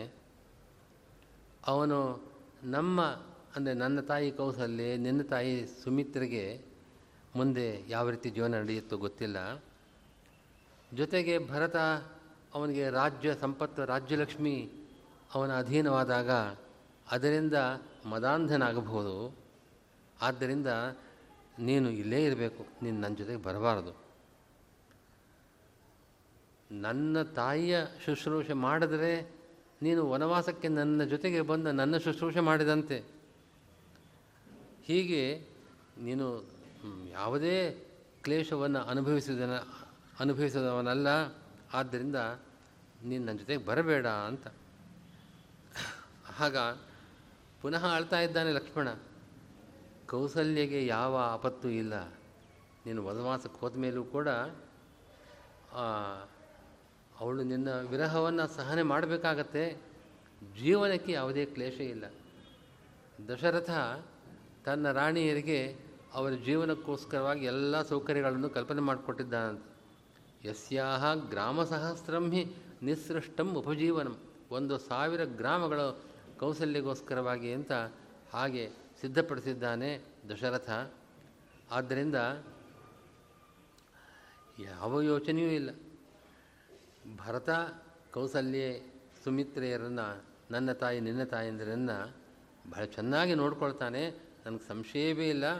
ಅವನು ನಮ್ಮ, ಅಂದರೆ ನನ್ನ ತಾಯಿ ಕೌಸಲ್ಯ, ನಿನ್ನ ತಾಯಿ ಸುಮಿತ್ರಿಗೆ ಮುಂದೆ ಯಾವ ರೀತಿ ಜೀವನ ನಡೆಯುತ್ತೋ ಗೊತ್ತಿಲ್ಲ. ಜೊತೆಗೆ ಭರತ ಅವನಿಗೆ ರಾಜ್ಯ ಸಂಪತ್ತು, ರಾಜ್ಯಲಕ್ಷ್ಮಿ ಅವನ ಅಧೀನವಾದಾಗ ಅದರಿಂದ ಮದಾಂಧನಾಗಬಹುದು. ಆದ್ದರಿಂದ ನೀನು ಇಲ್ಲೇ ಇರಬೇಕು, ನೀನು ನನ್ನ ಜೊತೆಗೆ ಬರಬಾರದು. ನನ್ನ ತಾಯಿಯ ಶುಶ್ರೂಷೆ ಮಾಡಿದರೆ ನೀನು ವನವಾಸಕ್ಕೆ ನನ್ನ ಜೊತೆಗೆ ಬಂದ ನನ್ನ ಶುಶ್ರೂಷೆ ಮಾಡಿದಂತೆ. ಹೀಗೆ ನೀನು ಯಾವುದೇ ಕ್ಲೇಶವನ್ನು ಅನುಭವಿಸಿದನ ಅನುಭವಿಸಿದವನಲ್ಲ. ಆದ್ದರಿಂದ ನೀನು ನನ್ನ ಜೊತೆಗೆ ಬರಬೇಡ ಅಂತ. ಆಗ ಪುನಃ ಅಳ್ತಾ ಇದ್ದಾನೆ ಲಕ್ಷ್ಮಣ. ಕೌಸಲ್ಯಗೆ ಯಾವ ಆಪತ್ತು ಇಲ್ಲ. ನೀನು ವನವಾಸಕ್ಕೆ ಹೋದ ಮೇಲೂ ಕೂಡ ಅವಳು ನಿನ್ನ ವಿರಹವನ್ನು ಸಹನೆ ಮಾಡಬೇಕಾಗತ್ತೆ. ಜೀವನಕ್ಕೆ ಯಾವುದೇ ಕ್ಲೇಶ ಇಲ್ಲ. ದಶರಥ ತನ್ನ ರಾಣಿಯರಿಗೆ ಅವರ ಜೀವನಕ್ಕೋಸ್ಕರವಾಗಿ ಎಲ್ಲ ಸೌಕರ್ಯಗಳನ್ನು ಕಲ್ಪನೆ ಮಾಡಿಕೊಟ್ಟಿದ್ದಾನಂತೆ. ಯಸ್ಯಾಹ ಗ್ರಾಮ ಸಹಸ್ರಂ ಹಿ ನಿಸೃಷ್ಟಂ ಉಪಜೀವನಂ. ಒಂದು ಸಾವಿರ ಗ್ರಾಮಗಳು ಕೌಸಲ್ಯಗೋಸ್ಕರವಾಗಿ ಅಂತ ಹಾಗೆ ಸಿದ್ಧಪಡಿಸಿದ್ದಾನೆ ದಶರಥ. ಆದ್ದರಿಂದ ಯಾವ ಯೋಚನೆಯೂ ಇಲ್ಲ. ಭರತ ಕೌಸಲ್ಯೆ ಸುಮಿತ್ರೆಯರನ್ನು, ನನ್ನ ತಾಯಿ, ನಿನ್ನ ತಾಯಂದಿರನ್ನು ಬಹಳ ಚೆನ್ನಾಗಿ ನೋಡ್ಕೊಳ್ತಾನೆ. ನನಗೆ ಸಂಶಯವೇ ಇಲ್ಲ.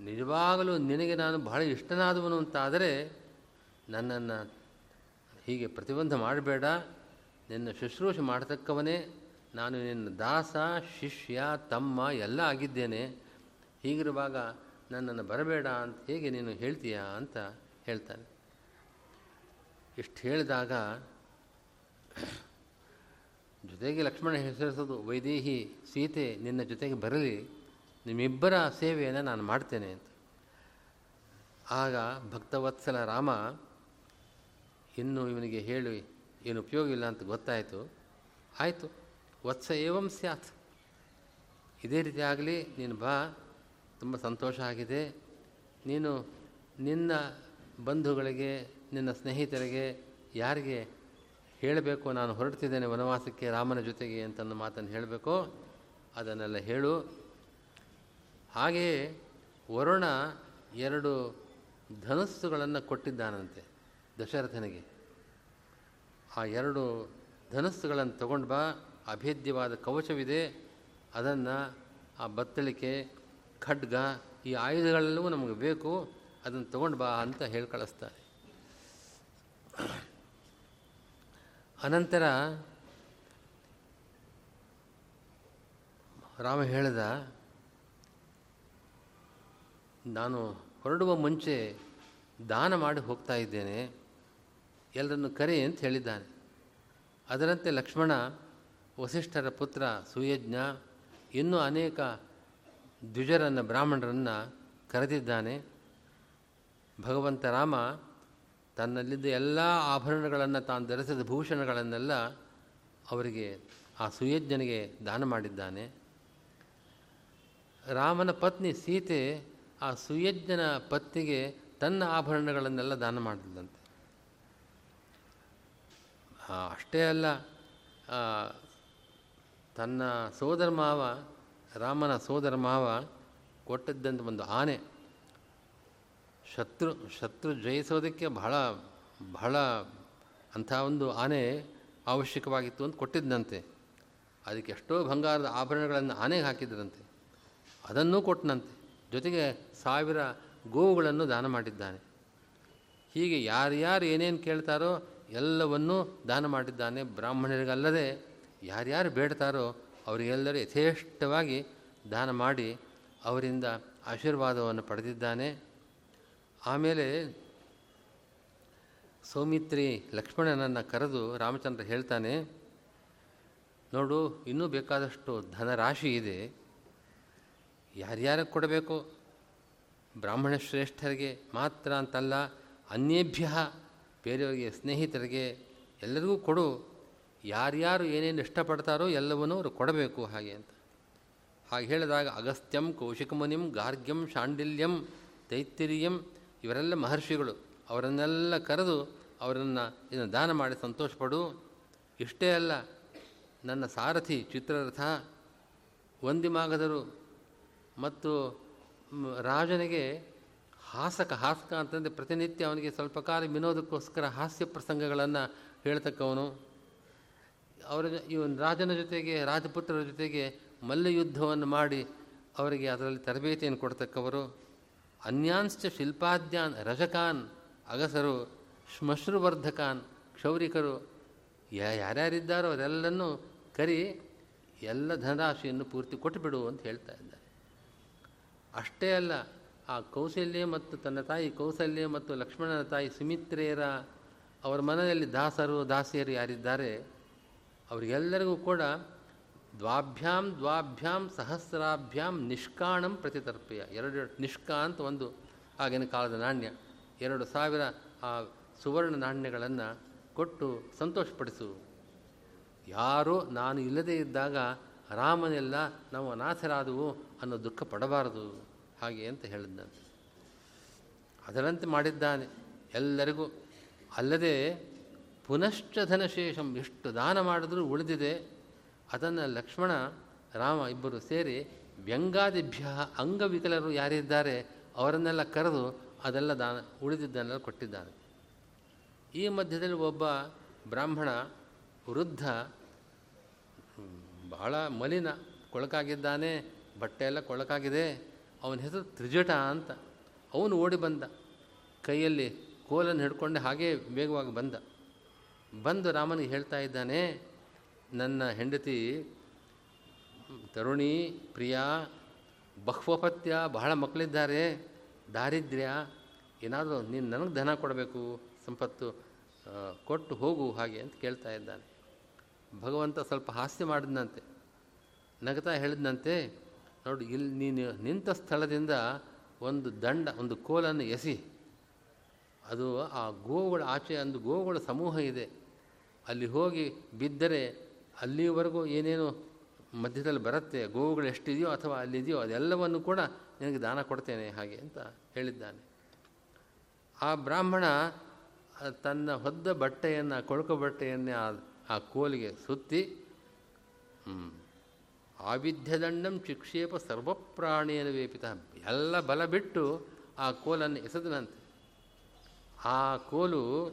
ನಿಜವಾಗಲೂ ನಿನಗೆ ನಾನು ಬಹಳ ಇಷ್ಟನಾದವನು ಅಂತಾದರೆ ನನ್ನನ್ನು ಹೀಗೆ ಪ್ರತಿಬಂಧ ಮಾಡಬೇಡ. ನಿನ್ನ ಶುಶ್ರೂಷೆ ಮಾಡತಕ್ಕವನೇ, ನಾನು ನಿನ್ನ ದಾಸ, ಶಿಷ್ಯ, ತಮ್ಮ ಎಲ್ಲ ಆಗಿದ್ದೇನೆ. ಹೀಗಿರುವಾಗ ನನ್ನನ್ನು ಬರಬೇಡ ಅಂತ ಹೇಗೆ ನೀನು ಹೇಳ್ತೀಯಾ ಅಂತ ಹೇಳ್ತಾನೆ. ಇಷ್ಟು ಹೇಳಿದಾಗ ಜೊತೆಗೆ ಲಕ್ಷ್ಮಣ ಹೆಸರಿಸೋದು, ವೈದೇಹಿ ಸೀತೆ ನಿನ್ನ ಜೊತೆಗೆ ಬರಲಿ, ನಿಮ್ಮಿಬ್ಬರ ಸೇವೆಯನ್ನು ನಾನು ಮಾಡ್ತೇನೆ ಅಂತ. ಆಗ ಭಕ್ತವತ್ಸಲ ರಾಮ ಇನ್ನು ಇವನಿಗೆ ಹೇಳಿ, ಏನು ಉಪಯೋಗ ಇಲ್ಲ ಅಂತ ಗೊತ್ತಾಯಿತು. ಆಯಿತು, ವತ್ಸ ಏವಂ ಸ್ಯಾತ್. ಇದೇ ರೀತಿ ಆಗಲಿ, ನೀನು ಬಾ, ತುಂಬ ಸಂತೋಷ ಆಗಿದೆ. ನೀನು ನಿನ್ನ ಬಂಧುಗಳಿಗೆ, ನಿನ್ನ ಸ್ನೇಹಿತರಿಗೆ ಯಾರಿಗೆ ಹೇಳಬೇಕು? ನಾನು ಹೊರಡ್ತಿದ್ದೇನೆ ವನವಾಸಕ್ಕೆ ರಾಮನ ಜೊತೆಗೆ ಅಂತನ್ನ ಮಾತನ್ನು ಹೇಳಬೇಕೋ. ಅದನ್ನೆಲ್ಲ ಹೇಳು. ಹಾಗೆಯೇ ವರುಣ ಎರಡು ಧನಸ್ಸುಗಳನ್ನು ಕೊಟ್ಟಿದ್ದಾನಂತೆ. ದಶರಥನಿಗೆ, ಆ ಎರಡು ಧನಸ್ಸುಗಳನ್ನು ತಗೊಂಡು ಬಾ, ಅಭೇದ್ಯವಾದ ಕವಚವಿದೆ, ಅದನ್ನು ಆ ಬತ್ತಳಿಕೆ, ಖಡ್ಗ, ಈ ಆಯುಧಗಳೆಲ್ಲವೂ ನಮಗೆ ಬೇಕು, ಅದನ್ನು ತಗೊಂಡು ಬಾ ಅಂತ ಹೇಳಿ ಕಳಿಸ್ತಾರೆ ಅನಂತರ ರಾಮ ಹೇಳಿದ, ನಾನು ಹೊರಡುವ ಮುಂಚೆ ದಾನ ಮಾಡಿ ಹೋಗ್ತಾ ಇದ್ದೇನೆ. ಎಲ್ಲರನ್ನು ಕರೆ ಅಂತ ಹೇಳಿದ್ದಾನೆ ಅದರಂತೆ ಲಕ್ಷ್ಮಣ, ವಸಿಷ್ಠರ ಪುತ್ರ ಸುಯಜ್ಞ, ಇನ್ನೂ ಅನೇಕ ದ್ವಿಜರನ್ನು, ಬ್ರಾಹ್ಮಣರನ್ನು ಕರೆದಿದ್ದಾನೆ. ಭಗವಂತ ರಾಮ ತನ್ನಲ್ಲಿದ್ದ ಎಲ್ಲ ಆಭರಣಗಳನ್ನು ತಾನು ಧರಿಸಿದ ಭೂಷಣಗಳನ್ನೆಲ್ಲ ಅವರಿಗೆ, ಆ ಸುಯಜ್ಞನಿಗೆ ದಾನ ಮಾಡಿದ್ದಾನೆ. ರಾಮನ ಪತ್ನಿ ಸೀತೆ ಆ ಸುಯಜ್ಞನ ಪತ್ನಿಗೆ ತನ್ನ ಆಭರಣಗಳನ್ನೆಲ್ಲ ದಾನ ಮಾಡಿದಂತೆ. ಅಷ್ಟೇ ಅಲ್ಲ ತನ್ನ ಸೋದರ ಮಾವ, ರಾಮನ ಸೋದರ ಮಾವ ಕೊಟ್ಟದ್ದಂಥ ಒಂದು ಆನೆ. ಶತ್ರು ಶತ್ರು ಜಯಿಸೋದಕ್ಕೆ ಬಹಳ ಬಹಳ ಅಂಥ ಒಂದು ಆನೆ ಅವಶ್ಯಕವಾಗಿತ್ತು ಅಂತ ಕೊಟ್ಟಿದ್ದಂತೆ ಅದಕ್ಕೆ ಎಷ್ಟೋ ಬಂಗಾರದ ಆಭರಣಗಳನ್ನು ಆನೆಗೆ ಹಾಕಿದ್ರಂತೆ. ಅದನ್ನೂ ಕೊಟ್ಟನಂತೆ ಜೊತೆಗೆ ಸಾವಿರ ಗೋವುಗಳನ್ನು ದಾನ ಮಾಡಿದ್ದಾನೆ. ಹೀಗೆ ಯಾರ್ಯಾರು ಏನೇನು ಕೇಳ್ತಾರೋ ಎಲ್ಲವನ್ನೂ ದಾನ ಮಾಡಿದ್ದಾನೆ ಬ್ರಾಹ್ಮಣರಿಗಲ್ಲದೆ ಯಾರ್ಯಾರು ಬೇಡ್ತಾರೋ ಅವರಿಗೆಲ್ಲರೂ ಯಥೇಷ್ಟವಾಗಿ ದಾನ ಮಾಡಿ ಅವರಿಂದ ಆಶೀರ್ವಾದವನ್ನು ಪಡೆದಿದ್ದಾನೆ. ಆಮೇಲೆ ಸೌಮಿತ್ರಿ ಲಕ್ಷ್ಮಣನನ್ನು ಕರೆದು ರಾಮಚಂದ್ರ ಹೇಳ್ತಾನೆ, ನೋಡು, ಇನ್ನೂ ಬೇಕಾದಷ್ಟು ಧನರಾಶಿ ಇದೆ. ಯಾರ್ಯಾರಿಗೆ ಕೊಡಬೇಕು? ಬ್ರಾಹ್ಮಣ ಶ್ರೇಷ್ಠರಿಗೆ ಮಾತ್ರ ಅಂತಲ್ಲ, ಅನ್ಯೇಭ್ಯ ಬೇರೆಯವರಿಗೆ ಸ್ನೇಹಿತರಿಗೆ ಎಲ್ಲರಿಗೂ ಕೊಡು. ಯಾರ್ಯಾರು ಏನೇನು ಇಷ್ಟಪಡ್ತಾರೋ ಎಲ್ಲವನ್ನೂ ಅವರು ಕೊಡಬೇಕು ಹಾಗೆ ಅಂತ. ಹಾಗೆ ಹೇಳಿದಾಗ ಅಗಸ್ತ್ಯಂ, ಕೌಶಿಕಮುನಿಂ, ಗಾರ್ಗ್ಯಂ, ಶಾಂಡಿಲ್ಯಂ, ತೈತ್ತಿರಿಯಂ ಇವರೆಲ್ಲ ಮಹರ್ಷಿಗಳು. ಅವರನ್ನೆಲ್ಲ ಕರೆದು ಅವರನ್ನು ಇದನ್ನು ದಾನ ಮಾಡಿ ಸಂತೋಷಪಡು. ಇಷ್ಟೇ ಅಲ್ಲ, ನನ್ನ ಸಾರಥಿ ಚಿತ್ರರಥ, ವಂದಿಮಾಗದರು ಮತ್ತು ರಾಜನಿಗೆ ಹಾಸಕ ಹಾಸಕ ಅಂತಂದರೆ ಪ್ರತಿನಿತ್ಯ ಅವನಿಗೆ ಸ್ವಲ್ಪ ಕಾಲ ವಿನೋದಕ್ಕೋಸ್ಕರ ಹಾಸ್ಯ ಪ್ರಸಂಗಗಳನ್ನು ಹೇಳ್ತಕ್ಕವನು. ಅವರ ಇವನ್ ರಾಜನ ಜೊತೆಗೆ, ರಾಜಪುತ್ರರ ಜೊತೆಗೆ ಮಲ್ಲಯುದ್ಧವನ್ನು ಮಾಡಿ ಅವರಿಗೆ ಅದರಲ್ಲಿ ತರಬೇತಿಯನ್ನು ಕೊಡ್ತಕ್ಕವರು. ಅನ್ಯಾಂಶ್ಚ ಶಿಲ್ಪಾದ್ಯಾನ್, ರಜಕಾನ್, ಅಗಸರು, ಶ್ಮಶ್ರುವರ್ಧಕಾನ್, ಕ್ಷೌರಿಕರು ಯಾರ್ಯಾರಿದ್ದಾರೋ ಅವರೆಲ್ಲನೂ ಕರಿ ಎಲ್ಲ ಧನರಾಶಿಯನ್ನು ಪೂರ್ತಿ ಕೊಟ್ಟುಬಿಡು ಅಂತ ಹೇಳ್ತಾ ಇದ್ದಾರೆ. ಅಷ್ಟೇ ಅಲ್ಲ ಆ ಕೌಶಲ್ಯ ಮತ್ತು ತನ್ನ ತಾಯಿ ಕೌಶಲ್ಯ ಮತ್ತು ಲಕ್ಷ್ಮಣನ ತಾಯಿ ಸುಮಿತ್ರೆಯರ ಅವರ ಮನೆಯಲ್ಲಿ ದಾಸರು, ದಾಸಿಯರು ಯಾರಿದ್ದಾರೆ, ಅವರಿಗೆಲ್ಲರಿಗೂ ಕೂಡ ದ್ವಾಭ್ಯಾಂ ದ್ವಾಭ್ಯಾಂ, ಸಹಸ್ರಾಭ್ಯಾಂ ನಿಷ್ಕಾಣಂ ಪ್ರತಿತರ್ಪೆಯ. ಎರಡು ನಿಷ್ಕಾ ಅಂತ ಒಂದು ಆಗಿನ ಕಾಲದ ನಾಣ್ಯ. ಎರಡು ಸಾವಿರ ಆ ಸುವರ್ಣ ನಾಣ್ಯಗಳನ್ನು ಕೊಟ್ಟು ಸಂತೋಷಪಡಿಸು. ಯಾರೋ ನಾನು ಇಲ್ಲದೇ ಇದ್ದಾಗ ರಾಮನೆಲ್ಲ ನಾವು ಅನಾಥರಾದವು ಅನ್ನೋ ದುಃಖ ಪಡಬಾರದು. ಹಾಗೆ ಅಂತ ಹೇಳಿದ್ದಂತೆ ಅದರಂತೆ ಮಾಡಿದ್ದಾನೆ. ಎಲ್ಲರಿಗೂ ಅಲ್ಲದೆ ಪುನಶ್ಚ ಧನಶೇಷಂ ಎಷ್ಟು ದಾನ ಮಾಡಿದ್ರೂ ಉಳಿದಿದೆ. ಅದನ್ನು ಲಕ್ಷ್ಮಣ, ರಾಮ ಇಬ್ಬರು ಸೇರಿ ವ್ಯಂಗಾದಿಭ್ಯ ಅಂಗವಿಕಲರು ಯಾರಿದ್ದಾರೆ ಅವರನ್ನೆಲ್ಲ ಕರೆದು ಅದೆಲ್ಲ ದಾನ ಉಳಿದಿದ್ದನ್ನೆಲ್ಲ ಕೊಟ್ಟಿದ್ದಾನೆ. ಈ ಮಧ್ಯದಲ್ಲಿ ಒಬ್ಬ ಬ್ರಾಹ್ಮಣ ವೃದ್ಧ ಬಹಳ ಮಲಿನ ಕೊಳಕಾಗಿದ್ದಾನೆ, ಬಟ್ಟೆ ಎಲ್ಲ ಕೊಳಕಾಗಿದೆ. ಅವನ ಹೆಸರು ತ್ರಿಜಟ ಅಂತ ಅವನು ಓಡಿ ಬಂದ. ಕೈಯಲ್ಲಿ ಕೋಲನ್ನು ಹಿಡ್ಕೊಂಡು ಹಾಗೇ ವೇಗವಾಗಿ ಬಂದ. ಬಂದು ರಾಮನಿಗೆ ಹೇಳ್ತಾ ಇದ್ದಾನೆ, ನನ್ನ ಹೆಂಡತಿ, ತರುಣಿ, ಪ್ರಿಯ, ಬಹ್ವಪತ್ಯ, ಬಹಳ ಮಕ್ಕಳಿದ್ದಾರೆ, ದಾರಿದ್ರ್ಯ, ಏನಾದರೂ ನೀನು ನನಗೆ ಧನ ಕೊಡಬೇಕು, ಸಂಪತ್ತು ಕೊಟ್ಟು ಹೋಗು ಹಾಗೆ ಅಂತ ಕೇಳ್ತಾ ಇದ್ದಾನೆ. ಭಗವಂತ ಸ್ವಲ್ಪ ಹಾಸ್ಯ ಮಾಡಿದ್ನಂತೆ. ನಗತಾ ಹೇಳಿದ್ನಂತೆ ನೋಡಿ, ಇಲ್ಲಿ ನೀನು ನಿಂತ ಸ್ಥಳದಿಂದ ಒಂದು ದಂಡ, ಒಂದು ಕೋಲನ್ನು ಎಸಿ. ಅದು ಆ ಗೋವುಗಳ ಆಚೆ, ಒಂದು ಗೋವುಗಳ ಸಮೂಹ ಇದೆ. ಅಲ್ಲಿ ಹೋಗಿ ಬಿದ್ದರೆ ಅಲ್ಲಿವರೆಗೂ ಏನೇನು ಮಧ್ಯದಲ್ಲಿ ಬರುತ್ತೆ, ಗೋವುಗಳು ಎಷ್ಟಿದೆಯೋ ಅಥವಾ ಅಲ್ಲಿದೆಯೋ ಅದೆಲ್ಲವನ್ನು ಕೂಡ ನಿನಗೆ ದಾನ ಕೊಡ್ತೇನೆ ಹಾಗೆ ಅಂತ ಹೇಳಿದ್ದಾನೆ. ಆ ಬ್ರಾಹ್ಮಣ ತನ್ನ ಹೊದ್ದ ಬಟ್ಟೆಯನ್ನು, ಕೊಳಕು ಬಟ್ಟೆಯನ್ನೇ ಆ ಕೋಲಿಗೆ ಸುತ್ತಿ ಆವಿಧ್ಯದಂಡಂ ಚಿಕ್ಷೇಪ ಸರ್ವಪ್ರಾಣಿಯನ ವೇಪಿತ ಎಲ್ಲ ಬಲ ಬಿಟ್ಟು ಆ ಕೋಲನ್ನು ಎಸೆದನಂತೆ ಆ ಕೋಲು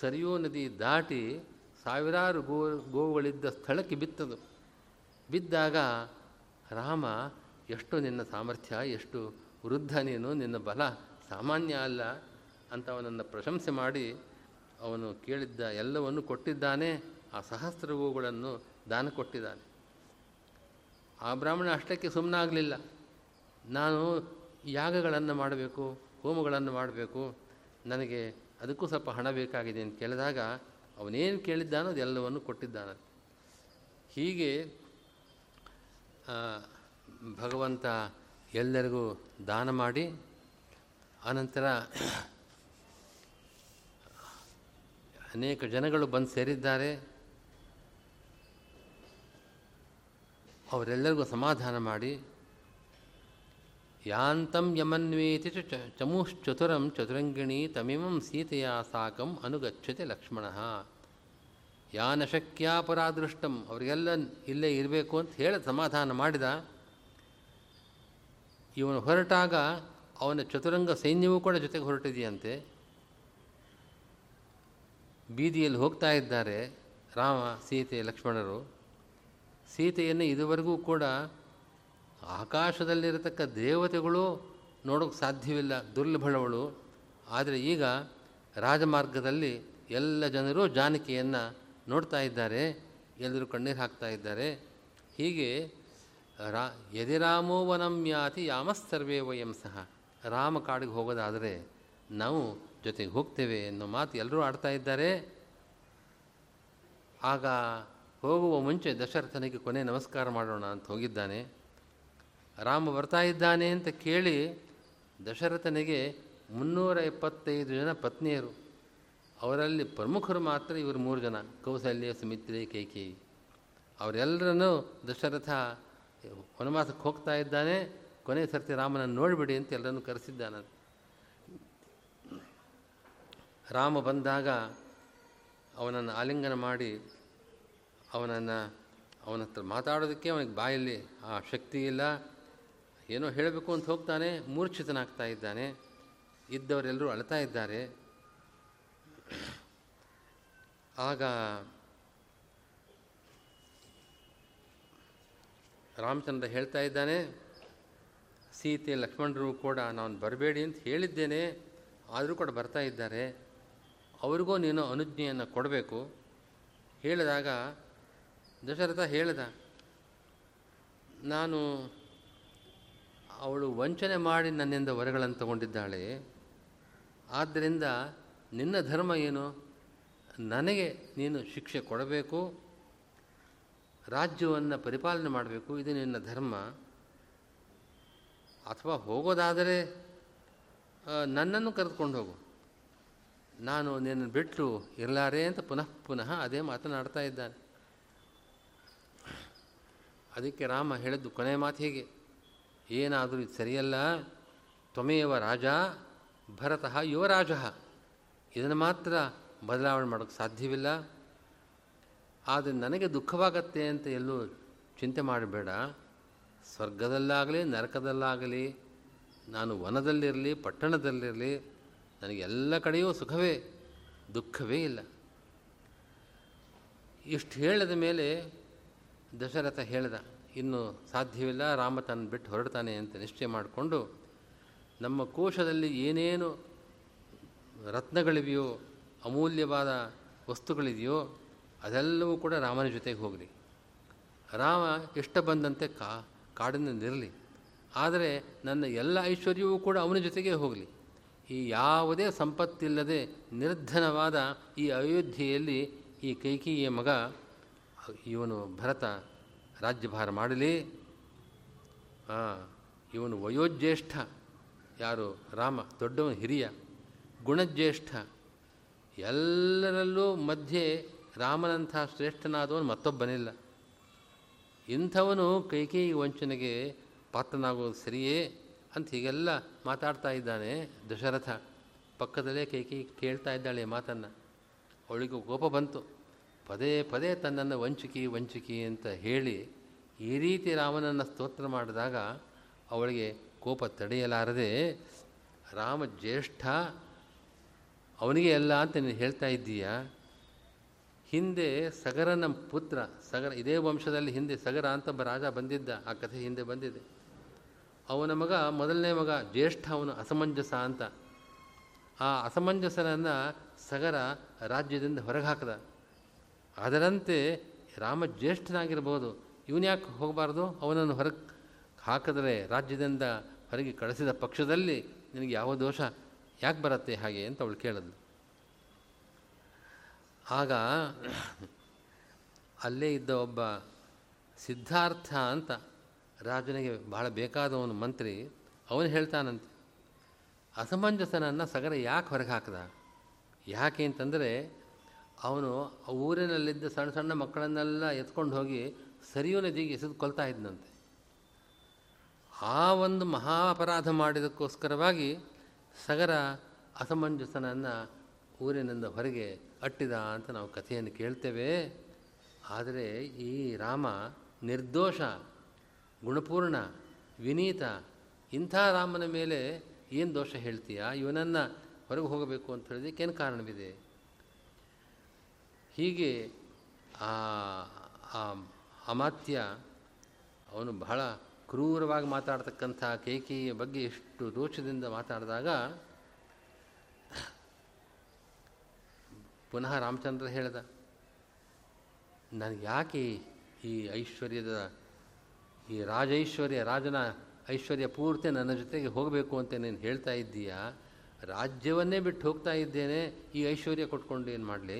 ಸರಿಯೋ ನದಿ ದಾಟಿ ಸಾವಿರಾರು ಗೋ, ಗೋವುಗಳಿದ್ದ ಸ್ಥಳಕ್ಕೆ ಬಿತ್ತದು. ಬಿದ್ದಾಗ ರಾಮ, ಎಷ್ಟು ನಿನ್ನ ಸಾಮರ್ಥ್ಯ, ಎಷ್ಟು ವೃದ್ಧ ನೀನು, ನಿನ್ನ ಬಲ ಸಾಮಾನ್ಯ ಅಲ್ಲ ಅಂತ ಅವನನ್ನು ಪ್ರಶಂಸೆ ಮಾಡಿ ಅವನು ಕೇಳಿದ್ದ ಎಲ್ಲವನ್ನು ಕೊಟ್ಟಿದ್ದಾನೆ, ಆ ಸಹಸ್ರ ಗೋವುಗಳನ್ನು ದಾನ ಕೊಟ್ಟಿದ್ದಾನೆ. ಆ ಬ್ರಾಹ್ಮಣ ಅಷ್ಟಕ್ಕೆ ಸುಮ್ಮನಾಗಲಿಲ್ಲ ನಾನು ಯಾಗಗಳನ್ನು ಮಾಡಬೇಕು, ಹೋಮಗಳನ್ನು ಮಾಡಬೇಕು, ನನಗೆ ಅದಕ್ಕೂ ಸ್ವಲ್ಪ ಹಣ ಬೇಕಾಗಿದೆ ಅಂತ ಕೇಳಿದಾಗ ಅವನೇನು ಕೇಳಿದ್ದಾನೋ ಅದೆಲ್ಲವನ್ನು ಕೊಟ್ಟಿದ್ದಾನೆ. ಹೀಗೆ ಭಗವಂತ ಎಲ್ಲರಿಗೂ ದಾನ ಮಾಡಿ, ಆನಂತರ ಅನೇಕ ಜನಗಳು ಬಂದು ಸೇರಿದ್ದಾರೆ. ಅವರೆಲ್ಲರಿಗೂ ಸಮಾಧಾನ ಮಾಡಿ, ಯಾಂತಂ ಯಮನ್ವೇತಿ ಚ ಚಮುಶ್ಚತುರಂ ಚತುರಂಗಿಣಿ ತಮಿಮಂ ಸೀತೆಯ ಸಾಕಂ ಅನುಗಚ್ಚತೆ ಲಕ್ಷ್ಮಣ. ಯಾನ ಶಕ್ಯಾಪರಾದೃಷ್ಟಂ ಅವರಿಗೆಲ್ಲ ಇಲ್ಲೇ ಇರಬೇಕು ಅಂತ ಹೇಳಿ ಸಮಾಧಾನ ಮಾಡಿದ. ಇವನು ಹೊರಟಾಗ ಅವನ ಚತುರಂಗ ಸೈನ್ಯವೂ ಕೂಡ ಜೊತೆಗೆ ಹೊರಟಿದೆಯಂತೆ. ಬೀದಿಯಲ್ಲಿ ಹೋಗ್ತಾ ಇದ್ದಾರೆ ರಾಮ, ಸೀತೆ, ಲಕ್ಷ್ಮಣರು. ಸೀತೆಯನ್ನು ಇದುವರೆಗೂ ಕೂಡ ಆಕಾಶದಲ್ಲಿರತಕ್ಕ ದೇವತೆಗಳು ನೋಡೋಕ್ಕೆ ಸಾಧ್ಯವಿಲ್ಲ, ದುರ್ಲಭಳವಳು. ಆದರೆ ಈಗ ರಾಜಮಾರ್ಗದಲ್ಲಿ ಎಲ್ಲ ಜನರು ಜಾನಕಿಯನ್ನು ನೋಡ್ತಾ ಇದ್ದಾರೆ, ಎಲ್ಲರೂ ಕಣ್ಣೀರು ಹಾಕ್ತಾ ಇದ್ದಾರೆ. ಹೀಗೆ ರಾ, ಯದಿರಾಮೋ ವನಂ ಯಾತಿ ಯಾಮಸ್ತರ್ವೇ ವಯಂ ಸಹ. ರಾಮ ಕಾಡಿಗೆ ಹೋಗೋದಾದರೆ ನಾವು ಜೊತೆಗೆ ಹೋಗ್ತೇವೆ ಅನ್ನೋ ಮಾತು ಎಲ್ಲರೂ ಆಡ್ತಾ ಇದ್ದಾರೆ. ಆಗ ಹೋಗುವ ಮುಂಚೆ ದಶರಥನಿಗೆ ಕೊನೆ ನಮಸ್ಕಾರ ಮಾಡೋಣ ಅಂತ ಹೋಗಿದ್ದಾನೆ. ರಾಮ ಬರ್ತಾ ಇದ್ದಾನೆ ಅಂತ ಕೇಳಿ ದಶರಥನಿಗೆ ಮುನ್ನೂರ ಎಪ್ಪತ್ತೈದು ಜನ ಪತ್ನಿಯರು. ಅವರಲ್ಲಿ ಪ್ರಮುಖರು ಮಾತ್ರ ಇವರು ಮೂರು ಜನ, ಕೌಸಲ್ಯ, ಸುಮಿತ್ರೆ, ಕೈಕಿ ಅವರೆಲ್ಲರನ್ನೂ ದಶರಥ ವನವಾಸಕ್ಕೆ ಹೋಗ್ತಾ ಇದ್ದಾನೆ. ಕೊನೆ ಸರ್ತಿ ರಾಮನನ್ನು ನೋಡಿಬಿಡಿ ಅಂತ ಎಲ್ಲರನ್ನು ಕರೆಸಿದ್ದಾನ. ರಾಮ ಬಂದಾಗ ಅವನನ್ನು ಆಲಿಂಗನ ಮಾಡಿ ಅವನನ್ನು ಅವನ ಹತ್ರ ಮಾತಾಡೋದಕ್ಕೆ ಅವನಿಗೆ ಬಾಯಲ್ಲಿ ಆ ಶಕ್ತಿ ಇಲ್ಲ. ಏನೋ ಹೇಳಬೇಕು ಅಂತ ಹೋಗ್ತಾನೆ, ಮೂರ್ಛಿತನಾಗ್ತಾ ಇದ್ದಾನೆ. ಇದ್ದವರೆಲ್ಲರೂ ಅಳ್ತಾ ಇದ್ದಾರೆ. ಆಗ ರಾಮಚಂದ್ರ ಹೇಳ್ತಾ ಇದ್ದಾನೆ, ಸೀತೆ ಲಕ್ಷ್ಮಣರು ಕೂಡ ನಾನು ಬರಬೇಡಿ ಅಂತ ಹೇಳಿದ್ದೇನೆ, ಆದರೂ ಕೂಡ ಬರ್ತಾ ಇದ್ದಾರೆ. ಅವ್ರಿಗೂ ನೀನು ಅನುಜ್ಞೆಯನ್ನು ಕೊಡಬೇಕು. ಹೇಳಿದಾಗ ದಶರಥ ಹೇಳಿದ, ನಾನು ಅವಳು ವಂಚನೆ ಮಾಡಿ ನನ್ನಿಂದ ವರಗಳನ್ನು ತಗೊಂಡಿದ್ದಾಳೆ. ಆದ್ದರಿಂದ ನಿನ್ನ ಧರ್ಮ ಏನು? ನನಗೆ ನೀನು ಶಿಕ್ಷೆ ಕೊಡಬೇಕು. ರಾಜ್ಯವನ್ನು ಪರಿಪಾಲನೆ ಮಾಡಬೇಕು. ಇದು ನಿನ್ನ ಧರ್ಮ. ಅಥವಾ ಹೋಗೋದಾದರೆ ನನ್ನನ್ನು ಕರೆದುಕೊಂಡು ಹೋಗು. ನಾನು ನಿನ್ನನ್ನು ಬಿಟ್ಟು ಇರಲಾರೆ ಅಂತ ಪುನಃ ಪುನಃ ಅದೇ ಮಾತನಾಡ್ತಾ ಇದ್ದಾನೆ. ಅದಕ್ಕೆ ರಾಮ ಹೇಳಿದ್ದು ಕೊನೆ ಮಾತು ಹೀಗೆ, ಏನಾದರೂ ಇದು ಸರಿಯಲ್ಲ, ತ್ವಮೇವ ರಾಜ ಭರತಃ ಯುವರಾಜ. ಇದನ್ನು ಮಾತ್ರ ಬದಲಾವಣೆ ಮಾಡೋಕ್ಕೆ ಸಾಧ್ಯವಿಲ್ಲ. ಆದರೆ ನನಗೆ ದುಃಖವಾಗತ್ತೆ ಅಂತ ಎಲ್ಲೂ ಚಿಂತೆ ಮಾಡಬೇಡ. ಸ್ವರ್ಗದಲ್ಲಾಗಲಿ, ನರಕದಲ್ಲಾಗಲಿ, ನಾನು ವನದಲ್ಲಿರಲಿ, ಪಟ್ಟಣದಲ್ಲಿರಲಿ ನನಗೆಲ್ಲ ಕಡೆಯೂ ಸುಖವೇ, ದುಃಖವೇ ಇಲ್ಲ. ಇಷ್ಟು ಹೇಳಿದ ಮೇಲೆ ದಶರಥ ಹೇಳಿದ, ಇನ್ನು ಸಾಧ್ಯವಿಲ್ಲ, ರಾಮ ತನ್ನ ಬಿಟ್ಟು ಹೊರಡ್ತಾನೆ ಅಂತ ನಿಶ್ಚಯ ಮಾಡಿಕೊಂಡು, ನಮ್ಮ ಕೋಶದಲ್ಲಿ ಏನೇನು ರತ್ನಗಳಿವೆಯೋ, ಅಮೂಲ್ಯವಾದ ವಸ್ತುಗಳಿದೆಯೋ, ಅದೆಲ್ಲವೂ ಕೂಡ ರಾಮನ ಜೊತೆಗೆ ಹೋಗಲಿ. ರಾಮ ಇಷ್ಟ ಬಂದಂತೆ ಕಾ ಕಾಡಿನಲ್ಲಿರಲಿ ಆದರೆ ನನ್ನ ಎಲ್ಲ ಐಶ್ವರ್ಯವೂ ಕೂಡ ಅವನ ಜೊತೆಗೇ ಹೋಗಲಿ. ಈ ಯಾವುದೇ ಸಂಪತ್ತಿಲ್ಲದೆ ನಿರ್ಧನವಾದ ಈ ಅಯೋಧ್ಯೆಯಲ್ಲಿ ಈ ಕೈಕೇಯಿಯ ಮಗ ಇವನು ಭರತ ರಾಜ್ಯಭಾರ ಮಾಡಲಿ. ಇವನು ವಯೋಜ್ಯೇಷ್ಠ. ಯಾರು? ರಾಮ, ದೊಡ್ಡವನು ಹಿರಿಯ. ಗುಣಜ್ಯೇಷ್ಠ. ಎಲ್ಲರಲ್ಲೂ ಮಧ್ಯೆ ರಾಮನಂಥ ಶ್ರೇಷ್ಠನಾದವನು ಮತ್ತೊಬ್ಬನಿಲ್ಲ. ಇಂಥವನು ಕೈಕೇಯಿ ವಂಚನೆಗೆ ಪಾತ್ರನಾಗೋದು ಸರಿಯೇ ಅಂತ ಹೀಗೆಲ್ಲ ಮಾತಾಡ್ತಾ ಇದ್ದಾನೆ ದಶರಥ. ಪಕ್ಕದಲ್ಲೇ ಕೈಕೇಯಿ ಕೇಳ್ತಾ ಇದ್ದಾಳೆ ಮಾತನ್ನು. ಅವಳಿಗೂ ಕೋಪ ಬಂತು. ಪದೇ ಪದೇ ತನ್ನನ್ನು ವಂಚುಕಿ ವಂಚುಕಿ ಅಂತ ಹೇಳಿ ಈ ರೀತಿ ರಾಮನನ್ನು ಸ್ತೋತ್ರ ಮಾಡಿದಾಗ ಅವಳಿಗೆ ಕೋಪ ತಡೆಯಲಾರದೆ ರಾಮ ಜ್ಯೇಷ್ಠ, ಅವನಿಗೆ ಎಲ್ಲ ಅಂತ ನೀನು ಹೇಳ್ತಾ ಇದ್ದೀಯ? ಹಿಂದೆ ಸಗರನ ಪುತ್ರ, ಸಗರ, ಇದೇ ವಂಶದಲ್ಲಿ ಹಿಂದೆ ಸಗರ ಅಂತ ಒಬ್ಬ ರಾಜ ಬಂದಿದ್ದ, ಆ ಕಥೆ ಹಿಂದೆ ಬಂದಿದೆ. ಅವನ ಮಗ, ಮೊದಲನೇ ಮಗ ಜ್ಯೇಷ್ಠ, ಅವನು ಅಸಮಂಜಸ ಅಂತ. ಆ ಅಸಮಂಜಸನನ್ನು ಸಗರ ರಾಜ್ಯದಿಂದ ಹೊರಗೆ ಹಾಕಿದ. ಅದರಂತೆ ರಾಮ ಜ್ಯೇಷ್ಠನಾಗಿರ್ಬೋದು ಇವನು ಯಾಕೆ ಹೋಗಬಾರ್ದು? ಅವನನ್ನು ಹೊರಗೆ ಹಾಕಿದರೆ ರಾಜ್ಯದಿಂದ ಹೊರಗೆ ಕಳಿಸಿದ ಪಕ್ಷದಲ್ಲಿ ನಿನಗೆ ಯಾವ ದೋಷ? ಯಾಕೆ ಬರುತ್ತೆ ಹಾಗೆ ಅಂತ ಅವಳು ಕೇಳಿದ್ಲು. ಆಗ ಅಲ್ಲೇ ಇದ್ದ ಒಬ್ಬ ಸಿದ್ಧಾರ್ಥ ಅಂತ ರಾಜನಿಗೆ ಬಹಳ ಬೇಕಾದವನು ಮಂತ್ರಿ, ಅವನು ಹೇಳ್ತಾನಂತೆ, ಅಸಮಂಜಸನನ್ನು ಸಗರ ಯಾಕೆ ಹೊರಗೆ ಹಾಕಿದ? ಯಾಕೆ ಅಂತಂದರೆ ಅವನು ಊರಿನಲ್ಲಿದ್ದ ಸಣ್ಣ ಸಣ್ಣ ಮಕ್ಕಳನ್ನೆಲ್ಲ ಎತ್ಕೊಂಡು ಹೋಗಿ ಸರಿಯೂ ನದಿಗೆ ಎಸೆದು ಕೊಲ್ತಾ ಇದ್ದಂತೆ ಆ ಒಂದು ಮಹಾ ಅಪರಾಧ ಮಾಡಿದಕ್ಕೋಸ್ಕರವಾಗಿ ಸಗರ ಅಸಮಂಜಸನನ್ನು ಊರಿನಿಂದ ಹೊರಗೆ ಅಟ್ಟಿದ ಅಂತ ನಾವು ಕಥೆಯನ್ನು ಕೇಳ್ತೇವೆ. ಆದರೆ ಈ ರಾಮ ನಿರ್ದೋಷ, ಗುಣಪೂರ್ಣ, ವಿನೀತ ಇಂಥ ರಾಮನ ಮೇಲೆ ಏನು ದೋಷ ಹೇಳ್ತೀಯಾ? ಇವನನ್ನು ಹೊರಗೆ ಹೋಗಬೇಕು ಅಂತ ಹೇಳಿದಕ್ಕೇನು ಕಾರಣವಿದೆ? ಹೀಗೆ ಆ ಅಮಾತ್ಯ ಅವನು ಬಹಳ ಕ್ರೂರವಾಗಿ ಮಾತಾಡ್ತಕ್ಕಂಥ ಕೇಕೆಯ ಬಗ್ಗೆ ಎಷ್ಟು ದೋಷದಿಂದ ಮಾತಾಡಿದಾಗ ಪುನಃ ರಾಮಚಂದ್ರ ಹೇಳಿದ ನನಗೆ ಯಾಕೆ ಈ ಐಶ್ವರ್ಯದ, ಈ ರಾಜೈಶ್ವರ್ಯ, ರಾಜನ ಐಶ್ವರ್ಯ ಪೂರ್ತಿ ನನ್ನ ಜೊತೆಗೆ ಹೋಗಬೇಕು ಅಂತ ನೀನು ಹೇಳ್ತಾ ಇದ್ದೀಯಾ? ರಾಜ್ಯವನ್ನೇ ಬಿಟ್ಟು ಹೋಗ್ತಾ ಇದ್ದೇನೆ, ಈ ಐಶ್ವರ್ಯ ಕೊಟ್ಕೊಂಡು ಏನು ಮಾಡಲಿ?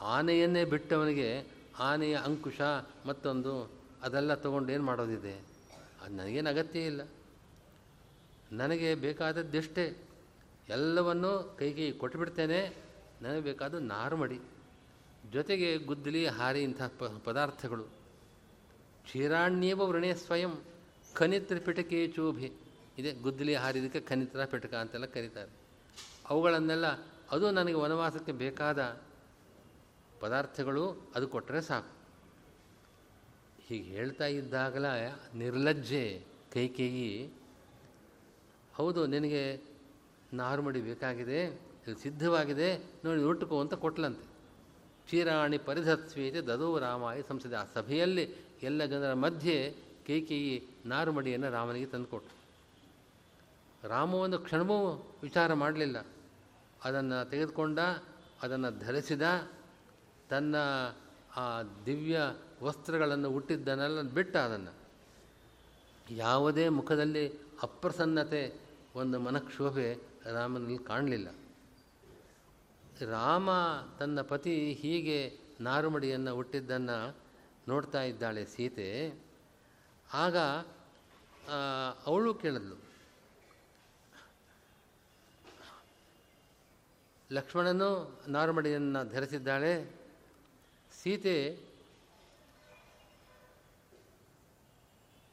ಆನೆಯನ್ನೇ ಬಿಟ್ಟವನಿಗೆ ಆನೆಯ ಅಂಕುಶ ಮತ್ತೊಂದು, ಅದೆಲ್ಲ ತೊಗೊಂಡು ಏನು ಮಾಡೋದಿದೆ? ಅದು ನನಗೇನು ಅಗತ್ಯ ಇಲ್ಲ. ನನಗೆ ಬೇಕಾದದ್ದೆಷ್ಟೇ, ಎಲ್ಲವನ್ನೂ ಕೈಗೆ ಕೊಟ್ಟುಬಿಡ್ತೇನೆ ನನಗೆ ಬೇಕಾದ ನಾರುಮಡಿ, ಜೊತೆಗೆ ಗುದ್ದಲಿ, ಹಾರಿ ಇಂಥ ಪ, ಪದಾರ್ಥಗಳು. ಕ್ಷೀರಾಣ್ಯವ ವೃಣೆ ಸ್ವಯಂ, ಖನಿತ್ರ ಪಿಟಕೆ ಚೂಭಿ. ಇದೆ, ಗುದ್ದಲಿ ಹಾರಿದಕ್ಕೆ ಖನಿತ್ರ, ಪಿಟಕ ಅಂತೆಲ್ಲ ಕರೀತಾರೆ. ಅವುಗಳನ್ನೆಲ್ಲ, ಅದು ನನಗೆ ವನವಾಸಕ್ಕೆ ಬೇಕಾದ ಪದಾರ್ಥಗಳು ಅದು ಕೊಟ್ಟರೆ ಸಾಕು. ಹೀಗೆ ಹೇಳ್ತಾ ಇದ್ದಾಗಲ ನಿರ್ಲಜ್ಜೆ ಕೈಕೇಯಿ, ಹೌದು ನಿನಗೆ ನಾರುಮಡಿ ಬೇಕಾಗಿದೆ, ಇದು ಸಿದ್ಧವಾಗಿದೆ, ನೋಡಿ ಉಟ್ಟುಕೋ ಅಂತ ಕೊಟ್ಲಂತೆ. ಕ್ಷೀರಾಣಿ ಪರಿಧತ್ವೀತೆ ದದೋ ರಾಮಾಯ ಸಂಸದೆ. ಆ ಸಭೆಯಲ್ಲಿ ಎಲ್ಲ ಜನರ ಮಧ್ಯೆ ಕೈಕೇಯಿ ನಾರುಮಡಿಯನ್ನು ರಾಮನಿಗೆ ತಂದುಕೊಟ್ಟು ರಾಮ ಒಂದು ಕ್ಷಣವೂ ವಿಚಾರ ಮಾಡಲಿಲ್ಲ. ಅದನ್ನು ತೆಗೆದುಕೊಂಡ, ಅದನ್ನು ಧರಿಸಿದ ತನ್ನ ಆ ದಿವ್ಯ ವಸ್ತ್ರಗಳನ್ನು ಹುಟ್ಟಿದ್ದನ್ನೆಲ್ಲ ಬಿಟ್ಟ ಅದನ್ನು. ಯಾವುದೇ ಮುಖದಲ್ಲಿ ಅಪ್ರಸನ್ನತೆ, ಒಂದು ಮನಕ್ಷೋಭೆ ರಾಮನಲ್ಲಿ ಕಾಣಲಿಲ್ಲ. ರಾಮ ತನ್ನ ಪತಿ ಹೀಗೆ ನಾರುಮಡಿಯನ್ನು ಹುಟ್ಟಿದ್ದನ್ನು ನೋಡ್ತಾ ಇದ್ದಾಳೆ ಸೀತೆ. ಆಗ ಅವಳು ಕೇಳಿದ್ಲು, ಲಕ್ಷ್ಮಣನು ನಾರುಮಡಿಯನ್ನು ಧರಿಸಿದ್ದಾಳೆ ಸೀತೆ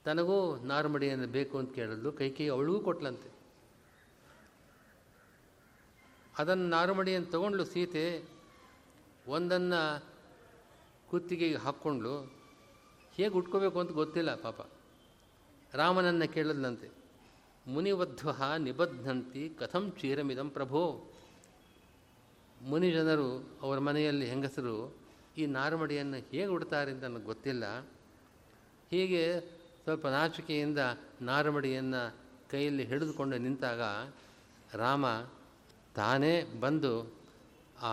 ತನಗೂ ನಾರ್ಮಡಿಯನ್ನು ಬೇಕು ಅಂತ ಕೇಳಿದ್ಲು. ಕೈಕೈ ಅವಳಿಗೂ ಕೊಟ್ಲಂತೆ. ಅದನ್ನು ನಾರುಮಡಿಯನ್ನು ತಗೊಂಡ್ಲು ಸೀತೆ, ಒಂದನ್ನು ಕುತ್ತಿಗೆಗೆ ಹಾಕ್ಕೊಂಡ್ಲು. ಹೇಗೆ ಉಟ್ಕೋಬೇಕು ಅಂತ ಗೊತ್ತಿಲ್ಲ ಪಾಪ. ರಾಮನನ್ನು ಕೇಳಿದ್ಲಂತೆ. ಮುನಿವಧ್ವ ನಿಬದ್ಧಂತಿ ಕಥಂ ಚೀರಮಿದಂ ಪ್ರಭೋ. ಮುನಿಜನರು ಅವರ ಮನೆಯಲ್ಲಿ ಹೆಂಗಸರು ಈ ನಾರುಮಡಿಯನ್ನು ಹೇಗೆ ಉಡ್ತಾರೆ ಅಂತ ನನಗೆ ಗೊತ್ತಿಲ್ಲ. ಹೀಗೆ ಸ್ವಲ್ಪ ನಾಚಿಕೆಯಿಂದ ನಾರುಮಡಿಯನ್ನು ಕೈಯಲ್ಲಿ ಹಿಡಿದುಕೊಂಡು ನಿಂತಾಗ ರಾಮ ತಾನೇ ಬಂದು ಆ,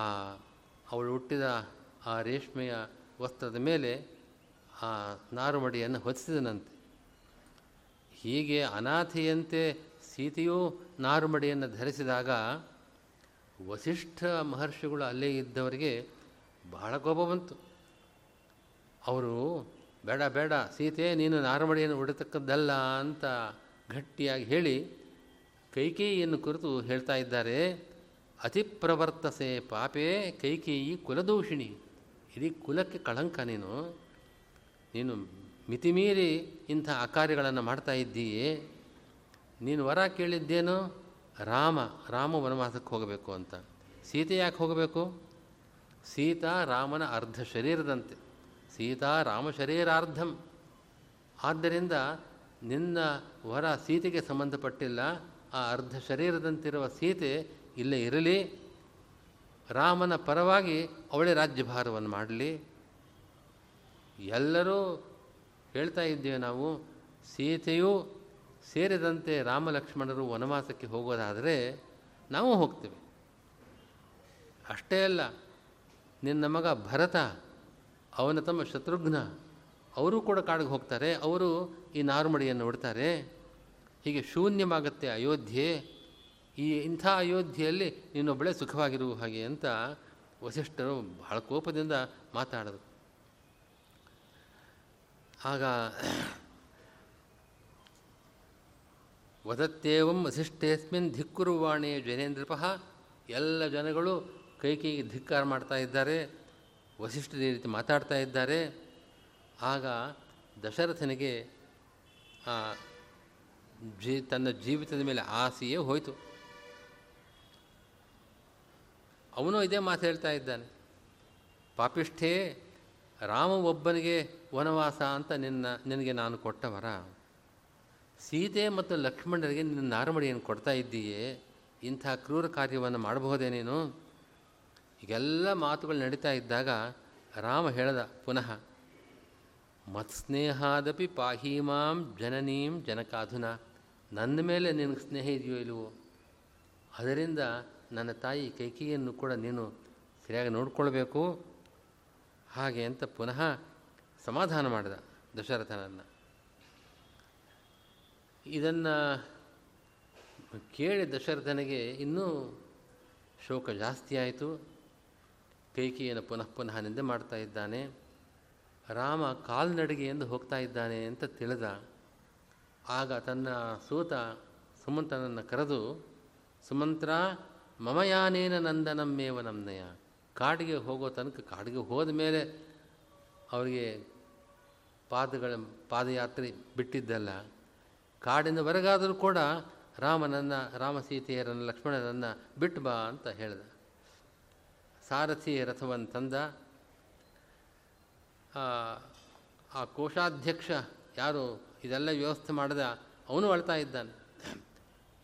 ಅವಳು ಹುಟ್ಟಿದ ಆ ರೇಷ್ಮೆಯ ವಸ್ತ್ರದ ಮೇಲೆ ಆ ನಾರುಮಡಿಯನ್ನು ಹೊತ್ತಿಸಿದನಂತೆ ಹೀಗೆ ಅನಾಥೆಯಂತೆ ಸೀತೆಯೂ ನಾರುಮಡಿಯನ್ನು ಧರಿಸಿದಾಗ ವಸಿಷ್ಠ ಮಹರ್ಷಿಗಳು ಅಲ್ಲೇ ಇದ್ದವರಿಗೆ ಬಹಳ ಕೋಪ ಬಂತು. ಅವರು, ಬೇಡ ಬೇಡ, ಸೀತೆ, ನೀನು ನಾರ್ಮಡಿಯನ್ನು ಹೊಡೆತಕ್ಕದ್ದಲ್ಲ ಅಂತ ಗಟ್ಟಿಯಾಗಿ ಹೇಳಿ ಕೈಕೇಯಿಯನ್ನು ಕುರಿತು ಹೇಳ್ತಾ ಇದ್ದಾರೆ. ಅತಿಪ್ರವರ್ತಸೆ ಪಾಪೇ ಕೈಕೇಯಿ ಕುಲದೂಷಿಣಿ. ಇಡೀ ಕುಲಕ್ಕೆ ಕಳಂಕ ನೀನು. ನೀನು ಮಿತಿಮೀರಿ ಇಂಥ ಅಕಾರ್ಯಗಳನ್ನು ಮಾಡ್ತಾ ಇದ್ದೀಯೇ. ನೀನು ವರ ಕೇಳಿದ್ದೇನು? ರಾಮ ರಾಮ ವನವಾಸಕ್ಕೆ ಹೋಗಬೇಕು ಅಂತ. ಸೀತೆ ಯಾಕೆ ಹೋಗಬೇಕು? ಸೀತಾ ರಾಮನ ಅರ್ಧ ಶರೀರದಂತೆ. ಸೀತಾ ರಾಮ ಶರೀರಾರ್ಧಂ. ಆದ್ದರಿಂದ ನಿನ್ನ ವರ ಸೀತೆಗೆ ಸಂಬಂಧಪಟ್ಟಿಲ್ಲ, ಆ ಅರ್ಧ ಶರೀರದಂತಿರುವ ಸೀತೆ ಇಲ್ಲೇ ಇರಲಿ. ರಾಮನ ಪರವಾಗಿ ಅವಳೇ ರಾಜ್ಯಭಾರವನ್ನು ಮಾಡಲಿ. ಎಲ್ಲರೂ ಹೇಳ್ತಾ ಇದ್ದೇವೆ ನಾವು, ಸೀತೆಯೂ ಸೇರಿದಂತೆ ರಾಮ ಲಕ್ಷ್ಮಣರು ವನವಾಸಕ್ಕೆ ಹೋಗೋದಾದರೆ ನಾವು ಹೋಗ್ತೇವೆ. ಅಷ್ಟೇ ಅಲ್ಲ ನಿನ್ನ ಮಗ ಭರತ, ಅವನ ತಮ್ಮ ಶತ್ರುಘ್ನ, ಅವರು ಕೂಡ ಕಾಡಿಗೆ ಹೋಗ್ತಾರೆ. ಅವರು ಈ ನಾರುಮಡಿಯನ್ನು ಉಡ್ತಾರೆ ಹೀಗೆ ಶೂನ್ಯವಾಗುತ್ತೆ ಅಯೋಧ್ಯೆ. ಈ ಇಂಥ ಅಯೋಧ್ಯೆಯಲ್ಲಿ ನೀನೊಬ್ಬಳೇ ಸುಖವಾಗಿರುವ ಹಾಗೆ ಅಂತ ವಸಿಷ್ಠರು ಬಹಳ ಕೋಪದಿಂದ ಮಾತಾಡಿದ್ರು ಆಗ ವದತ್ತೇವಂ ವಸಿಷ್ಠೇಸ್ಮಿನ್ ಧಿಕ್ಕುರುವಾಣೆ ಜನೇಂದ್ರಪಃ ಎಲ್ಲ ಜನಗಳು ಕೈ ಕೈಗೆ ಧಿಕ್ಕಾರ ಮಾಡ್ತಾ ಇದ್ದಾರೆ ವಸಿಷ್ಠದ ಈ ರೀತಿ ಮಾತಾಡ್ತಾ ಇದ್ದಾರೆ. ಆಗ ದಶರಥನಿಗೆ ಜೀ, ತನ್ನ ಜೀವಿತದ ಮೇಲೆ ಆಸೆಯೇ ಹೋಯಿತು. ಅವನು ಇದೇ ಮಾತು ಹೇಳ್ತಾ ಇದ್ದಾನೆ, ಪಾಪಿಷ್ಠೇ ರಾಮ ಒಬ್ಬನಿಗೆ ವನವಾಸ ಅಂತ ನಿನ್ನ, ನಿನಗೆ ನಾನು ಕೊಟ್ಟವರ? ಸೀತೆ ಮತ್ತು ಲಕ್ಷ್ಮಣರಿಗೆ ನಿನ್ನ ನಾರಮಡಿಯನ್ನು ಕೊಡ್ತಾ ಇದ್ದೀಯೇ? ಇಂಥ ಕ್ರೂರ ಕಾರ್ಯವನ್ನು ಮಾಡಬಹುದೇ ನೀನು? ಈಗೆಲ್ಲ ಮಾತುಗಳು ನಡೀತಾ ಇದ್ದಾಗ ರಾಮ ಹೇಳ್ದ ಪುನಃ, ಮತ್ಸ್ನೇಹಾದಪಿ ಪಾಹೀಮಾಂ ಜನನೀಂ ಜನಕಾಧುನ, ನನ್ನ ಮೇಲೆ ನಿನಗೆ ಸ್ನೇಹ ಇದೆಯೋ ಇಲ್ವೋ ಅದರಿಂದ ನನ್ನ ತಾಯಿ ಕೈಕಿಯನ್ನು ಕೂಡ ನೀನು ಸರಿಯಾಗಿ ನೋಡಿಕೊಳ್ಬೇಕು? ಹಾಗೆ ಅಂತ ಪುನಃ ಸಮಾಧಾನ ಮಾಡಿದ ದಶರಥನನ್ನು. ಇದನ್ನು ಕೇಳಿ ದಶರಥನಿಗೆ ಇನ್ನೂ ಶೋಕ ಜಾಸ್ತಿ ಆಯಿತು. ಕೈಕಿಯನ್ನು ಪುನಃ ಪುನಃ ನಿಂದೆ ಮಾಡ್ತಾ ಇದ್ದಾನೆ. ರಾಮ ಕಾಲ್ನಡಿಗೆಯಿಂದ ಹೋಗ್ತಾ ಇದ್ದಾನೆ ಅಂತ ತಿಳಿದ ಆಗ ತನ್ನ ಸೂತ ಸುಮಂತನನ್ನು ಕರೆದು, ಸುಮಂತ್ರ, ಮಮಯಾನೇನ ನಂದನಮ್ಮೇವ ನಮ್ಮನೆಯ ಕಾಡಿಗೆ ಹೋಗೋ ತನಕ, ಕಾಡಿಗೆ ಹೋದ ಮೇಲೆ ಅವರಿಗೆ ಪಾದಗಳ, ಪಾದಯಾತ್ರೆ ಬಿಟ್ಟಿದ್ದಲ್ಲ. ಕಾಡಿನ ಹೊರಗಾದರೂ ಕೂಡ ರಾಮನನ್ನು ರಾಮಸೀತೆಯರನ್ನು ಲಕ್ಷ್ಮಣರನ್ನು ಬಿಟ್ಟು ಬಾ ಅಂತ ಹೇಳಿದ. ಸಾರಥಿ ರಥವನ್ನು ತಂದ. ಆ ಕೋಶಾಧ್ಯಕ್ಷ ಯಾರು ಇದೆಲ್ಲ ವ್ಯವಸ್ಥೆ ಮಾಡಿದ, ಅವನು ಅಳ್ತಾ ಇದ್ದಾನೆ.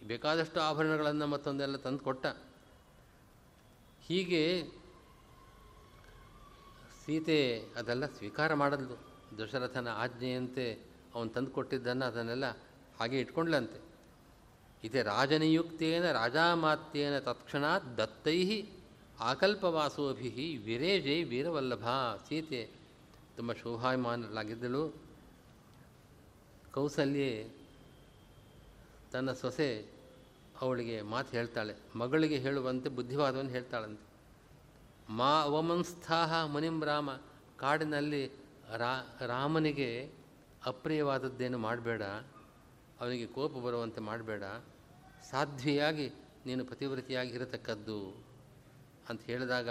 ಬೇಕಾದಷ್ಟು ಆಭರಣಗಳನ್ನು ಮತ್ತೊಂದೆಲ್ಲ ತಂದು ಕೊಟ್ಟ. ಹೀಗೆ ಸೀತೆ ಅದೆಲ್ಲ ಸ್ವೀಕಾರ ಮಾಡಲ್ದು ದಶರಥನ ಆಜ್ಞೆಯಂತೆ ಅವನು ತಂದು ಕೊಟ್ಟಿದ್ದನ್ನು ಅದನ್ನೆಲ್ಲ ಹಾಗೆ ಇಟ್ಕೊಂಡ್ಲಂತೆ. ಇದೆ ರಾಜನಿಯುಕ್ತೇನ ರಾಜಾಮಾತ್ಯೇನ ತತ್ಕ್ಷಣಾತ್ ದತ್ತೈ ಆಕಲ್ಪವಾಸೋಭಿ ವಿರೇಜೈ ವೀರವಲ್ಲಭ ಸೀತೆ ತುಂಬ ಶೋಭಾಯಮಾನರಾಗಿದ್ದಳು ಕೌಸಲ್ಯೆ ತನ್ನ ಸೊಸೆ ಅವಳಿಗೆ ಮಾತು ಹೇಳ್ತಾಳೆ. ಮಗಳಿಗೆ ಹೇಳುವಂತೆ ಬುದ್ಧಿವಾದವನ್ನು ಹೇಳ್ತಾಳಂತೆ. ಮಾ ಅವಮಂಸ್ಥಾಹ ಮುನಿಂ ರಾಮ, ಕಾಡಿನಲ್ಲಿ ರಾ ರಾಮನಿಗೆ ಅಪ್ರಿಯವಾದದ್ದೇನು ಮಾಡಬೇಡ, ಅವನಿಗೆ ಕೋಪ ಬರುವಂತೆ ಮಾಡಬೇಡ, ಸಾಧ್ವಿಯಾಗಿ ನೀನು ಪತಿವ್ರತಿಯಾಗಿ ಇರತಕ್ಕದ್ದು ಅಂತ ಹೇಳಿದಾಗ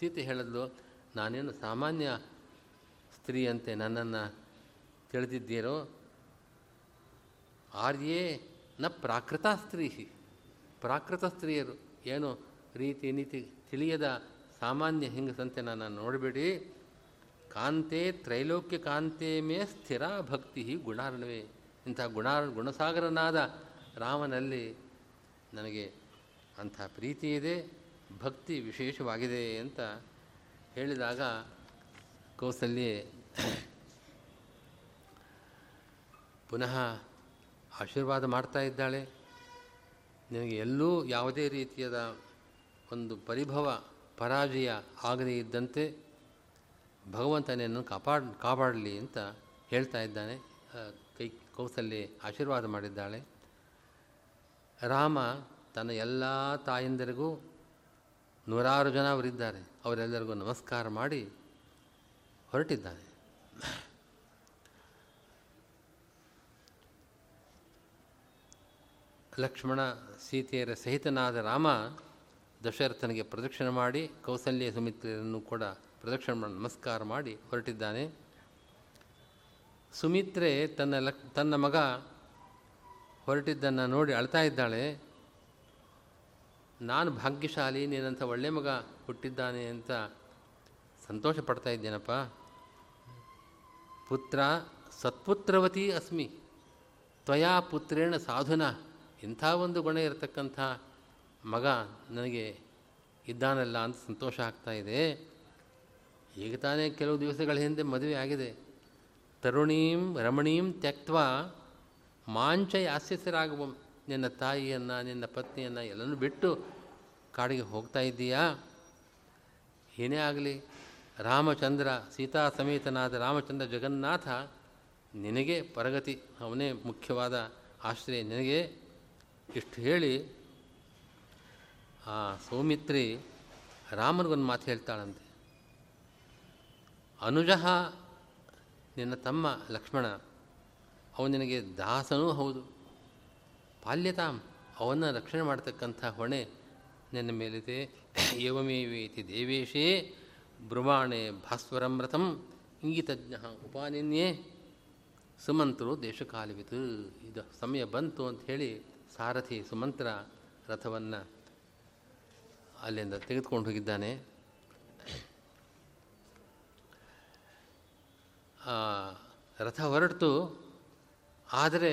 ಸೀತೆ ಹೇಳಿದ್ಲು, ನಾನೇನು ಸಾಮಾನ್ಯ ಸ್ತ್ರೀಯಂತೆ ನನ್ನನ್ನು ತಿಳಿದಿದ್ದೀರೋ? ಆರ್ಯೇ ನ ಪ್ರಾಕೃತ ಸ್ತ್ರೀ ಪ್ರಾಕೃತ ಸ್ತ್ರೀಯರು, ಏನು ರೀತಿ ನೀತಿ ತಿಳಿಯದ ಸಾಮಾನ್ಯ ಹೆಂಗಸಂತೆ ನನ್ನ ನೋಡಬೇಡಿ. ಕಾಂತೆ ತ್ರೈಲೋಕ್ಯ ಕಾಂತೆ ಮೇ ಸ್ಥಿರ ಭಕ್ತಿ ಗುಣಾರ್ಣವೇ. ಇಂಥ ಗುಣ ಗುಣಸಾಗರನಾದ ರಾಮನಲ್ಲಿ ನನಗೆ ಅಂಥ ಪ್ರೀತಿ ಇದೆ. ಭಕ್ತಿ ವಿಶೇಷವಾಗಿದೆ ಅಂತ ಹೇಳಿದಾಗ ಕೋಸಲ್ಲಿ ಪುನಃ ಆಶೀರ್ವಾದ ಮಾಡ್ತಾ ಇದ್ದಾಳೆ. ನಿನಗೆ ಎಲ್ಲೂ ಯಾವುದೇ ರೀತಿಯಾದ ಒಂದು ಪರಿಭವ, ಪರಾಜಯ ಆಗದೇ ಇದ್ದಂತೆ ಭಗವಂತನೆಯನ್ನು ಕಾಪಾಡ್, ಕಾಪಾಡಲಿ ಅಂತ ಹೇಳ್ತಾ ಇದ್ದಾನೆ. ಕೈ ಕೌಸಲ್ಯ ಆಶೀರ್ವಾದ ಮಾಡಿದ್ದಾಳೆ. ರಾಮ ತನ್ನ ಎಲ್ಲ ತಾಯಂದಿರಿಗೂ ನೂರಾರು ಜನ ಅವರಿದ್ದಾರೆ. ಅವರೆಲ್ಲರಿಗೂ ನಮಸ್ಕಾರ ಮಾಡಿ ಹೊರಟಿದ್ದಾನೆ ಲಕ್ಷ್ಮಣ ಸೀತೆಯರ ಸಹಿತನಾದ ರಾಮ ದಶರಥನಿಗೆ ಪ್ರದಕ್ಷಿಣೆ ಮಾಡಿ, ಕೌಸಲ್ಯ ಸುಮಿತ್ರೆಯನ್ನು ಕೂಡ ಪ್ರದಕ್ಷಿಣೆ ಮಾಡಿ, ನಮಸ್ಕಾರ ಮಾಡಿ ಹೊರಟಿದ್ದಾನೆ. ಸುಮಿತ್ರೆ ತನ್ನ ಲಕ್, ತನ್ನ ಮಗ ಹೊರಟಿದ್ದನ್ನು ನೋಡಿ ಅಳ್ತಾ ಇದ್ದಾಳೆ. ನಾನು ಭಾಗ್ಯಶಾಲಿ, ನೀನಂಥ ಒಳ್ಳೆ ಮಗ ಹುಟ್ಟಿದ್ದಾನೆ ಅಂತ ಸಂತೋಷ ಪಡ್ತಾ ಇದ್ದೇನಪ್ಪ? ಪುತ್ರ ಸತ್ಪುತ್ರವತಿ ಅಸ್ಮಿ, ತ್ವಯಾ ಪುತ್ರೇಣ ಸಾಧುನ, ಇಂಥ ಒಂದು ಗುಣ ಇರತಕ್ಕಂಥ ಮಗ ನನಗೆ ಇದ್ದಾನಲ್ಲ ಅಂತ ಸಂತೋಷ ಆಗ್ತಾ ಇದೆ. ಈಗ ತಾನೇ ಕೆಲವು ದಿವಸಗಳ ಹಿಂದೆ ಮದುವೆ ಆಗಿದೆ. ತರುಣೀಂ ರಮಣೀಂ ತ್ಯಕ್ತ ಮಾಂಚ ಯಾಸ್ಯಸರಾಗುವ ನಿನ್ನ ತಾಯಿಯನ್ನು, ನಿನ್ನ ಪತ್ನಿಯನ್ನು ಎಲ್ಲನೂ ಬಿಟ್ಟು ಕಾಡಿಗೆ ಹೋಗ್ತಾ ಇದ್ದೀಯಾ? ಏನೇ ಆಗಲಿ, ರಾಮಚಂದ್ರ, ಸೀತಾ ಸಮೇತನಾದ ರಾಮಚಂದ್ರ ಜಗನ್ನಾಥ ನಿನಗೆ ಪರಗತಿ, ಅವನೇ ಮುಖ್ಯವಾದ ಆಶ್ರಯ. ನಿನಗೆ ಇಷ್ಟು ಹೇಳಿ ಆ ಸೌಮಿತ್ರಿ ರಾಮನಿಗೊಂದು ಮಾತು ಹೇಳ್ತಾಳಂತೆ. ಅನುಜಃ ನಿನ್ನ ತಮ್ಮ ಲಕ್ಷ್ಮಣ ಅವನು ನಿನಗೆ ದಾಸನೂ ಹೌದು. ಪಾಲ್ಯತಾಂ ಅವನ್ನು ರಕ್ಷಣೆ ಮಾಡ್ತಕ್ಕಂಥ ಹೊಣೆ ನನ್ನ ಮೇಲಿದೆ. ಏವಮೇವೇತಿ ದೇವೇಶೇ ಬ್ರುವಾಣೆ ಭಾಸ್ವರಂ ಇಂಗಿತಜ್ಞ ಉಪಾನಿನ್ಯೇ ಸುಮಂತರು ದೇಶಕಾಲವಿತು. ಇದು ಸಮಯ ಬಂತು ಅಂತ ಹೇಳಿ ಸಾರಥಿ ಸುಮಂತ್ರ ರಥವನ್ನು ಅಲ್ಲಿಂದ ತೆಗೆದುಕೊಂಡು ಹೋಗಿದ್ದಾನೆ. ರಥ ಹೊರಟು ಆದರೆ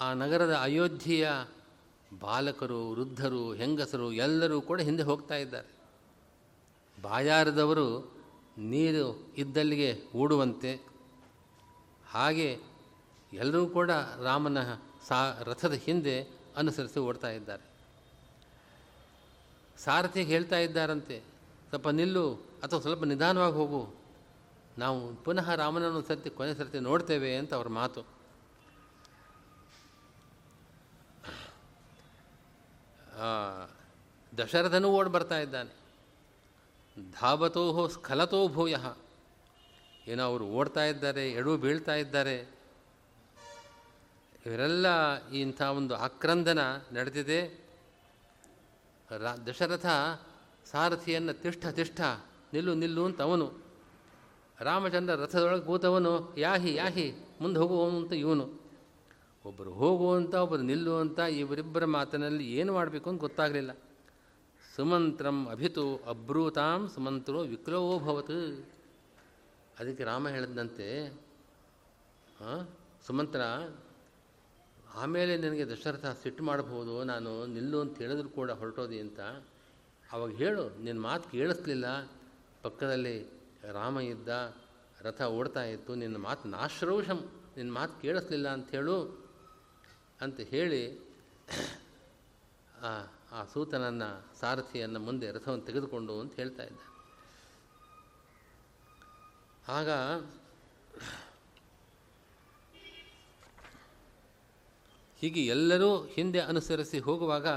ಆ ನಗರದ ಅಯೋಧ್ಯೆಯ ಬಾಲಕರು, ವೃದ್ಧರು, ಹೆಂಗಸರು ಎಲ್ಲರೂ ಕೂಡ ಹಿಂದೆ ಹೋಗ್ತಾ ಇದ್ದಾರೆ. ಬಾಯಾರದವರು ನೀರು ಇದ್ದಲ್ಲಿಗೆ ಓಡುವಂತೆ. ಹಾಗೆ ಎಲ್ಲರೂ ಕೂಡ ರಾಮನ ಸಾ, ರಥದ ಹಿಂದೆ ಅನುಸರಿಸಿ ಓಡ್ತಾ ಇದ್ದಾರೆ. ಸಾರಥಿಗೆ ಹೇಳ್ತಾ ಇದ್ದಾರಂತೆ, ಸ್ವಲ್ಪ ನಿಲ್ಲು, ಅಥವಾ ಸ್ವಲ್ಪ ನಿಧಾನವಾಗಿ ಹೋಗು. ನಾವು ಪುನಃ ರಾಮನನ್ನು ಸರ್ತಿ, ಕೊನೆ ಸರ್ತಿ ನೋಡ್ತೇವೆ, ಅಂತ ಅವ್ರ ಮಾತು. ದಶರಥನೂ ಓಡಿ ಬರ್ತಾ ಇದ್ದಾನೆ. ಧಾವತೋಹೋ ಸ್ಖಲತೋ ಭೂಯ. ಏನೋ ಅವರು ಓಡ್ತಾ ಇದ್ದಾರೆ ಎಡೂ ಬೀಳ್ತಾ ಇದ್ದಾರೆ. ಇವರೆಲ್ಲ ಇಂಥ ಒಂದು ಆಕ್ರಂದನ ನಡೆದಿದೆ. ರಾ, ದಶರಥ ಸಾರಥಿಯನ್ನು ತಿಷ್ಠ ತಿಷ್ಠ ನಿಲ್ಲು ನಿಲ್ಲು ಅಂತ ಅವನು. ರಾಮಚಂದ್ರ ರಥದೊಳಗೆ ಕೂತವನು, ಯಾಹಿ ಯಾಹಿ, ಮುಂದೆ ಹೋಗುವವನು ಅಂತ ಇವನು. ಒಬ್ಬರು ಹೋಗುವಂಥ ಒಬ್ಬರು ನಿಲ್ಲುವಂತ ಇವರಿಬ್ಬರ ಮಾತಿನಲ್ಲಿ ಏನು ಮಾಡಬೇಕು ಅಂತ ಗೊತ್ತಾಗಲಿಲ್ಲ. ಸುಮಂತ್ರಂ ಅಭಿತು ಅಬ್ರೂತಾಂ ಸುಮಂತ್ರೋ ವಿಕ್ಲವೋ ಭವತ್. ಅದಕ್ಕೆ ರಾಮ ಹೇಳಿದಂತೆ ಸುಮಂತ್ರ, ಆಮೇಲೆ ನಿನಗೆ ದಶರಥ ಸಿಟ್ಟು ಮಾಡಬಹುದು ನಾನು ನಿಲ್ಲು ಅಂತ ಹೇಳಿದ್ರು ಕೂಡ ಹೊರಟೋದಿ ಅಂತ. ಅವಾಗ ಹೇಳು ನಿನ್ನ ಮಾತು ಕೇಳಿಸ್ಲಿಲ್ಲ. ಪಕ್ಕದಲ್ಲಿ ರಾಮ ಇದ್ದ, ರಥ ಓಡ್ತಾ ಇತ್ತು, ನಿನ್ನ ಮಾತು ನಾಶ್ರೌಷಂ ನಿನ್ನ ಮಾತು ಕೇಳಿಸ್ಲಿಲ್ಲ ಅಂತ ಹೇಳು. ಅಂತ ಹೇಳಿ ಆ ಸೂತನನ್ನು, ಸಾರಥಿಯನ್ನು ಮುಂದೆ ರಥವನ್ನು ತೆಗೆದುಕೊಂಡು ಅಂತ ಹೇಳ್ತಾ ಇದ್ದ. ಆಗ ಹೀಗೆ ಎಲ್ಲರೂ ಹಿಂದೆ ಅನುಸರಿಸಿ ಹೋಗುವಾಗ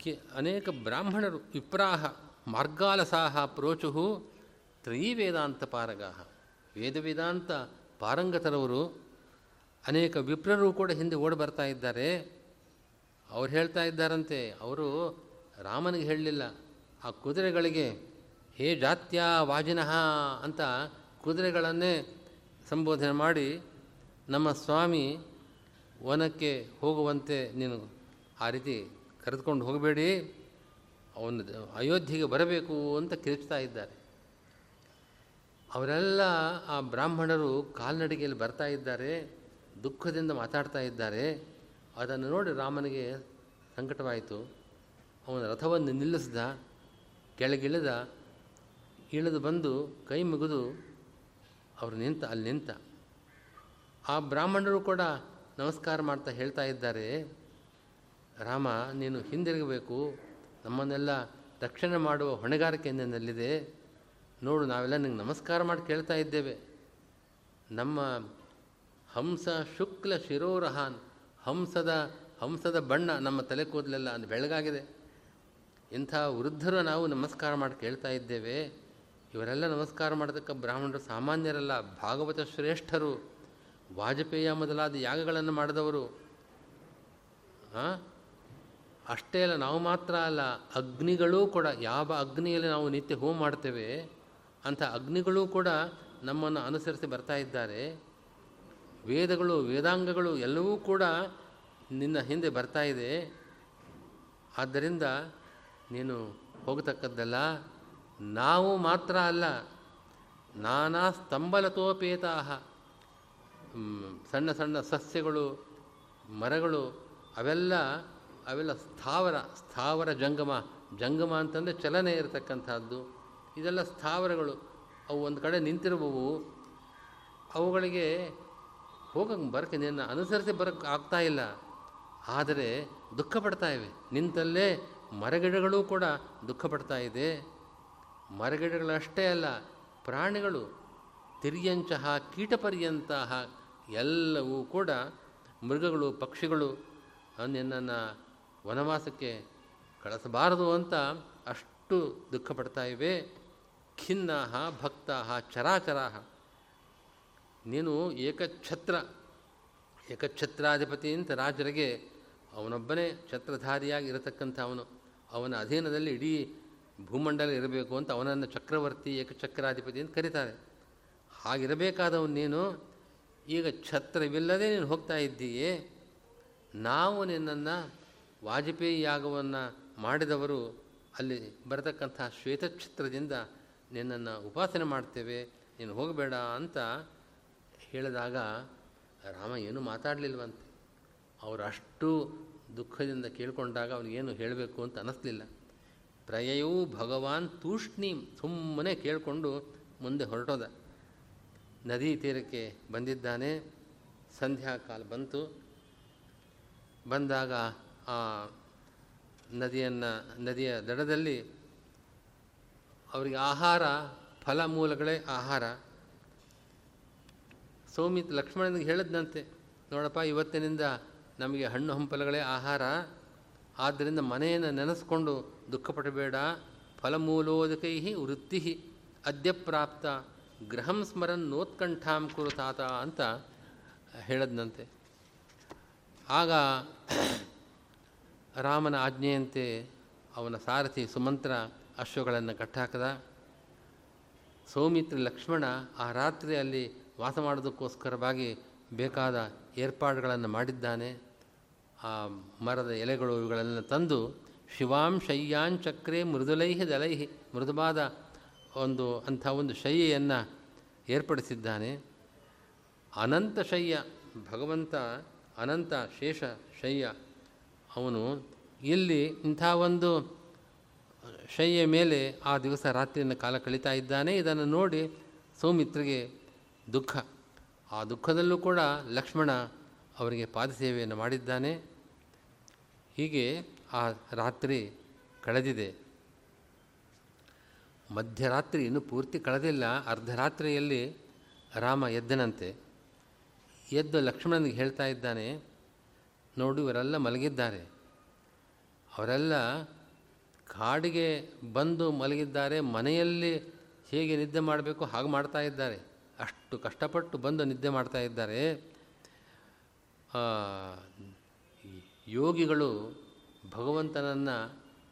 ಕಿ, ಅನೇಕ ಬ್ರಾಹ್ಮಣರು ವಿಪ್ರಾಹ ಮಾರ್ಗಾಲಸಾಹ ಪ್ರೋಚುಹು ತ್ರಯೀ ವೇದಾಂತ ಪಾರಗಾಹ. ವೇದ ವೇದಾಂತ ಪಾರಂಗತರವರು ಅನೇಕ ವಿಪ್ರರು ಕೂಡ ಹಿಂದೆ ಓಡಿ ಬರ್ತಾ ಇದ್ದಾರೆ. ಅವ್ರು ಹೇಳ್ತಾ ಇದ್ದಾರಂತೆ, ಅವರು ರಾಮನಿಗೆ ಹೇಳಲಿಲ್ಲ, ಆ ಕುದುರೆಗಳಿಗೆ, ಹೇ ಜಾತ್ಯ ವಾಜಿನಃ ಅಂತ ಕುದುರೆಗಳನ್ನೇ ಸಂಬೋಧನೆ ಮಾಡಿ, ನಮ್ಮ ಸ್ವಾಮಿ ವನಕ್ಕೆ ಹೋಗುವಂತೆ ನೀನು ಆ ರೀತಿ ಕರೆದುಕೊಂಡು ಹೋಗಬೇಡಿ, ಅವನು ಅಯೋಧ್ಯೆಗೆ ಬರಬೇಕು ಅಂತ ಕಿರಿಚ್ತಾ ಇದ್ದಾರೆ. ಅವರೆಲ್ಲ ಆ ಬ್ರಾಹ್ಮಣರು ಕಾಲ್ನಡಿಗೆಯಲ್ಲಿ ಬರ್ತಾ ಇದ್ದಾರೆ. ದುಃಖದಿಂದ ಮಾತಾಡ್ತಾ ಇದ್ದಾರೆ. ಅದನ್ನು ನೋಡಿ ರಾಮನಿಗೆ ಸಂಕಟವಾಯಿತು. ಅವನ ರಥವನ್ನು ನಿಲ್ಲಿಸಿದ, ಕೆಳಗಿಳಿದ, ಇಳಿದು ಬಂದು ಕೈ ಮುಗಿದು ಅವರು ನಿಂತ, ಅಲ್ಲಿ ನಿಂತ. ಆ ಬ್ರಾಹ್ಮಣರು ಕೂಡ ನಮಸ್ಕಾರ ಮಾಡ್ತಾ ಹೇಳ್ತಾ ಇದ್ದಾರೆ. ರಾಮ, ನೀನು ಹಿಂದಿರುಗಬೇಕು. ನಮ್ಮನ್ನೆಲ್ಲ ರಕ್ಷಣೆ ಮಾಡುವ ಹೊಣೆಗಾರಿಕೆ ನನ್ನಲ್ಲಿದೆ. ನೋಡು, ನಾವೆಲ್ಲ ನಿಂಗೆ ನಮಸ್ಕಾರ ಮಾಡಿ ಕೇಳ್ತಾ ಇದ್ದೇವೆ. ನಮ್ಮ ಹಂಸ ಶುಕ್ಲ ಶಿರೋರಹಾನ್ ಹಂಸದ ಹಂಸದ ಬಣ್ಣ ನಮ್ಮ ತಲೆ ಕೂದಲೆಲ್ಲ ಅದು ಬೆಳಗಾಗಿದೆ. ಇಂಥ ವೃದ್ಧರು ನಾವು ನಮಸ್ಕಾರ ಮಾಡಿ ಕೇಳ್ತಾ ಇದ್ದೇವೆ. ಇವರೆಲ್ಲ ನಮಸ್ಕಾರ ಮಾಡತಕ್ಕ ಬ್ರಾಹ್ಮಣರು ಸಾಮಾನ್ಯರಲ್ಲ, ಭಾಗವತ ಶ್ರೇಷ್ಠರು, ವಾಜಪೇಯ ಮೊದಲಾದ ಯಾಗಗಳನ್ನು ಮಾಡಿದವರು. ಅಷ್ಟೇ ಅಲ್ಲ, ನಾವು ಮಾತ್ರ ಅಲ್ಲ, ಅಗ್ನಿಗಳೂ ಕೂಡ, ಯಾವ ಅಗ್ನಿಯಲ್ಲಿ ನಾವು ನಿತ್ಯ ಹೋಮ ಮಾಡ್ತೇವೆ ಅಂಥ ಅಗ್ನಿಗಳೂ ಕೂಡ ನಮ್ಮನ್ನು ಅನುಸರಿಸಿ ಬರ್ತಾ ಇದ್ದಾರೆ. ವೇದಗಳು, ವೇದಾಂಗಗಳು ಎಲ್ಲವೂ ಕೂಡ ನಿನ್ನ ಹಿಂದೆ ಬರ್ತಾ ಇದೆ. ಆದ್ದರಿಂದ ನೀನು ಹೋಗತಕ್ಕದ್ದಲ್ಲ ನಾವು ಮಾತ್ರ ಅಲ್ಲ, ನಾನಾ ಸ್ತಂಭಲತೋಪೇತಾಹ ಸಣ್ಣ ಸಣ್ಣ ಸಸ್ಯಗಳು, ಮರಗಳು, ಅವೆಲ್ಲ ಅವೆಲ್ಲ ಸ್ಥಾವರ ಸ್ಥಾವರ ಜಂಗಮ ಜಂಗಮ ಅಂತಂದರೆ ಚಲನೆ ಇರತಕ್ಕಂಥದ್ದು. ಇದೆಲ್ಲ ಸ್ಥಾವರಗಳು, ಅವು ಒಂದು ಕಡೆ ನಿಂತಿರುವವು. ಅವುಗಳಿಗೆ ಹೋಗಕ್ಕೆ ಬರಕ್ಕೆ ನಿನ್ನ ಅನುಸರಿಸಿ ಬರೋಕ್ಕೆ ಆಗ್ತಾ ಇಲ್ಲ. ಆದರೆ ದುಃಖ ಪಡ್ತಾ ಇವೆ. ನಿಂತಲ್ಲೇ ಮರಗಿಡಗಳು ಕೂಡ ದುಃಖ ಪಡ್ತಾ ಇದೆ. ಮರಗಿಡಗಳಷ್ಟೇ ಅಲ್ಲ, ಪ್ರಾಣಿಗಳು ತಿರಿಯಂಚಹ, ಕೀಟಪರ್ಯಂತಹ ಎಲ್ಲವೂ ಕೂಡ ಮೃಗಗಳು, ಪಕ್ಷಿಗಳು ನಿನ್ನನ್ನು ವನವಾಸಕ್ಕೆ ಕಳಿಸಬಾರದು ಅಂತ ಅಷ್ಟು ದುಃಖ ಪಡ್ತಾ ಇವೆ. ಖಿನ್ನಾಹ, ಭಕ್ತಾಹ, ಚರಾಚರಾಹ. ನೀನು ಏಕಛತ್ರ, ಏಕಛತ್ರಾಧಿಪತಿ ಅಂತ ರಾಜರಿಗೆ ಅವನೊಬ್ಬನೇ ಛತ್ರಧಾರಿಯಾಗಿ ಇರತಕ್ಕಂಥ ಅವನು. ಅವನ ಅಧೀನದಲ್ಲಿ ಇಡೀ ಭೂಮಂಡಲ ಇರಬೇಕು ಅಂತ ಅವನನ್ನು ಚಕ್ರವರ್ತಿ, ಏಕಚಕ್ರಾಧಿಪತಿ ಅಂತ ಕರೀತಾರೆ. ಹಾಗಿರಬೇಕಾದವನು ನೀನು, ಈಗ ಛತ್ರವಿಲ್ಲದೆ ನೀನು ಹೋಗ್ತಾ ಇದ್ದೀಯೇ, ನಾವು ನಿನ್ನನ್ನು ವಾಜಪೇಯಿ ಯಾಗವನ್ನು ಮಾಡಿದವರು ಅಲ್ಲಿ ಬರತಕ್ಕಂಥ ಶ್ವೇತಛತ್ರದಿಂದ ನಿನ್ನನ್ನು ಉಪಾಸನೆ ಮಾಡ್ತೇವೆ, ನೀನು ಹೋಗಬೇಡ ಅಂತ ಹೇಳಿದಾಗ ರಾಮ, ಏನೂ ಮಾತಾಡಲಿಲ್ವಂತೆ? ಅವರು ಅಷ್ಟು ದುಃಖದಿಂದ ಕೇಳಿಕೊಂಡಾಗ ಅವನಿಗೇನು ಹೇಳಬೇಕು ಅಂತ ಅನ್ನಿಸ್ಲಿಲ್ಲ ಪ್ರಯೂ ಭಗವಾನ್ ತೂಷ್ಣೀಂ ಸುಮ್ಮನೆ ಕೇಳಿಕೊಂಡು ಮುಂದೆ ಹೊರಟೋದ. ನದಿ ತೀರಕ್ಕೆ ಬಂದಿದ್ದಾನೆ. ಸಂಧ್ಯಾಕಾಲ ಬಂತು. ಬಂದಾಗ ಆ ನದಿಯನ್ನು, ನದಿಯ ದಡದಲ್ಲಿ ಅವರಿಗೆ ಆಹಾರ ಫಲ ಮೂಲಗಳೇ ಆಹಾರ. ಸೌಮಿತ್ ಲಕ್ಷ್ಮಣನಿಗೆ ಹೇಳಿದ್ನಂತೆ, ನೋಡಪ್ಪ, ಇವತ್ತಿನಿಂದ ನಮಗೆ ಹಣ್ಣು ಹಂಪಲಗಳೇ ಆಹಾರ. ಆದ್ದರಿಂದ ಮನೆಯನ್ನು ನೆನೆಸ್ಕೊಂಡು ದುಃಖಪಡಬೇಡ. ಫಲಮೂಲೋದಕೈ ವೃತ್ತಿ ಅದ್ಯಪ್ರಾಪ್ತ. ಗೃಹಂ ಸ್ಮರನ್ ನೋತ್ಕಂಠಾಂ ಕುರು ತಾತ ಅಂತ ಹೇಳದ್ನಂತೆ. ಆಗ ರಾಮನ ಆಜ್ಞೆಯಂತೆ ಅವನ ಸಾರಥಿ ಸುಮಂತ್ರ ಅಶ್ವಗಳನ್ನು ಕಟ್ಟಾಕದ. ಸೌಮಿತ್ರ ಲಕ್ಷ್ಮಣ ಆ ರಾತ್ರಿ ಅಲ್ಲಿ ವಾಸ ಮಾಡೋದಕ್ಕೋಸ್ಕರವಾಗಿ ಬೇಕಾದ ಏರ್ಪಾಡುಗಳನ್ನು ಮಾಡಿದ್ದಾನೆ. ಆ ಮರದ ಎಲೆಗಳು ಇವುಗಳನ್ನು ತಂದು ಶಿವಾಂ ಶಯ್ಯಾಂಚಕ್ರೆ ಮೃದುಲೈಹಿ ದಲೈಹಿ ಮೃದುವಾದ ಒಂದು ಅಂಥ ಒಂದು ಶಯ್ಯೆಯನ್ನು ಏರ್ಪಡಿಸಿದ್ದಾನೆ. ಅನಂತ ಶಯ್ಯ, ಭಗವಂತ ಅನಂತ ಶೇಷ ಶಯ್ಯ, ಅವನು ಇಲ್ಲಿ ಇಂಥ ಒಂದು ಶಯ್ಯ ಮೇಲೆ ಆ ದಿವಸ ರಾತ್ರಿಯನ್ನು ಕಾಲ ಕಳೀತಾ ಇದ್ದಾನೆ. ಇದನ್ನು ನೋಡಿ ಸೌಮಿತ್ರಿಗೆ ದುಃಖ. ಆ ದುಃಖದಲ್ಲೂ ಕೂಡ ಲಕ್ಷ್ಮಣ ಅವರಿಗೆ ಪಾದಸೇವೆಯನ್ನು ಮಾಡಿದ್ದಾನೆ. ಹೀಗೆ ಆ ರಾತ್ರಿ ಕಳೆದಿದೆ. ಮಧ್ಯರಾತ್ರಿ ಇನ್ನೂ ಪೂರ್ತಿ ಕಳೆದಿಲ್ಲ. ಅರ್ಧರಾತ್ರಿಯಲ್ಲಿ ರಾಮ ಎದ್ದನಂತೆ. ಎದ್ದು ಲಕ್ಷ್ಮಣನಿಗೆ ಹೇಳ್ತಾ ಇದ್ದಾನೆ, ನೋಡು, ಇವರೆಲ್ಲ ಮಲಗಿದ್ದಾರೆ. ಅವರೆಲ್ಲ ಕಾಡಿಗೆ ಬಂದು ಮಲಗಿದ್ದಾರೆ. ಮನೆಯಲ್ಲಿ ಹೇಗೆ ನಿದ್ದೆ ಮಾಡಬೇಕು, ಹಾಗೆ ಮಾಡ್ತಾ ಅಷ್ಟು ಕಷ್ಟಪಟ್ಟು ಬಂದು ನಿದ್ದೆ ಮಾಡ್ತಾ ಇದ್ದಾರೆ. ಯೋಗಿಗಳು ಭಗವಂತನನ್ನು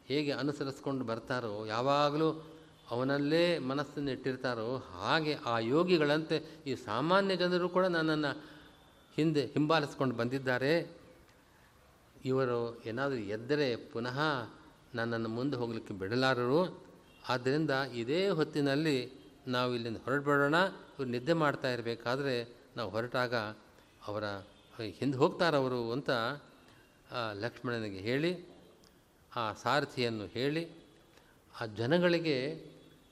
ಹೇಗೆ ಅನುಸರಿಸ್ಕೊಂಡು ಬರ್ತಾರೋ, ಯಾವಾಗಲೂ ಅವನಲ್ಲೇ ಮನಸ್ಸನ್ನು ಇಟ್ಟಿರ್ತಾರೋ, ಹಾಗೆ ಆ ಯೋಗಿಗಳಂತೆ ಈ ಸಾಮಾನ್ಯ ಜನರು ಕೂಡ ನನ್ನನ್ನು ಹಿಂದೆ ಹಿಂಬಾಲಿಸ್ಕೊಂಡು ಬಂದಿದ್ದಾರೆ. ಇವರು ಏನಾದರೂ ಎದ್ದರೆ ಪುನಃ ನನ್ನನ್ನು ಮುಂದೆ ಹೋಗಲಿಕ್ಕೆ ಬಿಡಲಾರರು. ಆದ್ದರಿಂದ ಇದೇ ಹೊತ್ತಿನಲ್ಲಿ ನಾವು ಇಲ್ಲಿಂದ ಇವ್ರು ನಿದ್ದೆ ಮಾಡ್ತಾ ಇರಬೇಕಾದ್ರೆ ನಾವು ಹೊರಟಾಗ ಅವರ ಹಿಂದೆ ಹೋಗ್ತಾರವರು ಅಂತ ಲಕ್ಷ್ಮಣನಿಗೆ ಹೇಳಿ, ಆ ಸಾರಥಿಯನ್ನು ಹೇಳಿ, ಆ ಜನಗಳಿಗೆ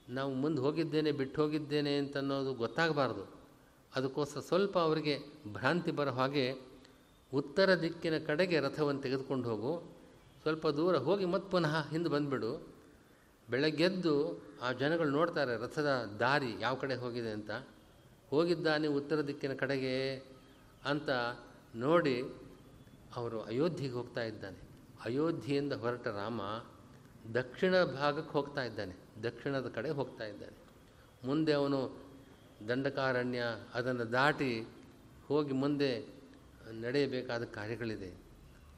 ನಾವು ಮುಂದೆ ಹೋಗಿದ್ದೇನೆ, ಬಿಟ್ಟು ಹೋಗಿದ್ದೇನೆ ಅಂತನ್ನೋದು ಗೊತ್ತಾಗಬಾರ್ದು. ಅದಕ್ಕೋಸ್ಕರ ಸ್ವಲ್ಪ ಅವರಿಗೆ ಭ್ರಾಂತಿ ಬರೋ ಹಾಗೆ ಉತ್ತರ ದಿಕ್ಕಿನ ಕಡೆಗೆ ರಥವನ್ನು ತೆಗೆದುಕೊಂಡು ಹೋಗು. ಸ್ವಲ್ಪ ದೂರ ಹೋಗಿ ಮತ್ತೆ ಪುನಃ ಹಿಂದೆ ಬಂದುಬಿಡು. ಬೆಳಗ್ಗೆದ್ದು ಆ ಜನಗಳು ನೋಡ್ತಾರೆ ರಥದ ದಾರಿ ಯಾವ ಕಡೆ ಹೋಗಿದೆ ಅಂತ. ಹೋಗಿದ್ದಾನೆ ಉತ್ತರ ದಿಕ್ಕಿನ ಕಡೆಗೆ ಅಂತ ನೋಡಿ ಅವರು ಅಯೋಧ್ಯೆಗೆ ಹೋಗ್ತಾ ಇದ್ದಾನೆ. ಅಯೋಧ್ಯೆಯಿಂದ ಹೊರಟ ರಾಮ ದಕ್ಷಿಣ ಭಾಗಕ್ಕೆ ಹೋಗ್ತಾ ಇದ್ದಾನೆ. ದಕ್ಷಿಣದ ಕಡೆ ಹೋಗ್ತಾ ಇದ್ದಾನೆ. ಮುಂದೆ ಅವನು ದಂಡಕಾರಣ್ಯ ಅದನ್ನು ದಾಟಿ ಹೋಗಿ ಮುಂದೆ ನಡೆಯಬೇಕಾದ ಕಾರ್ಯಗಳಿದೆ.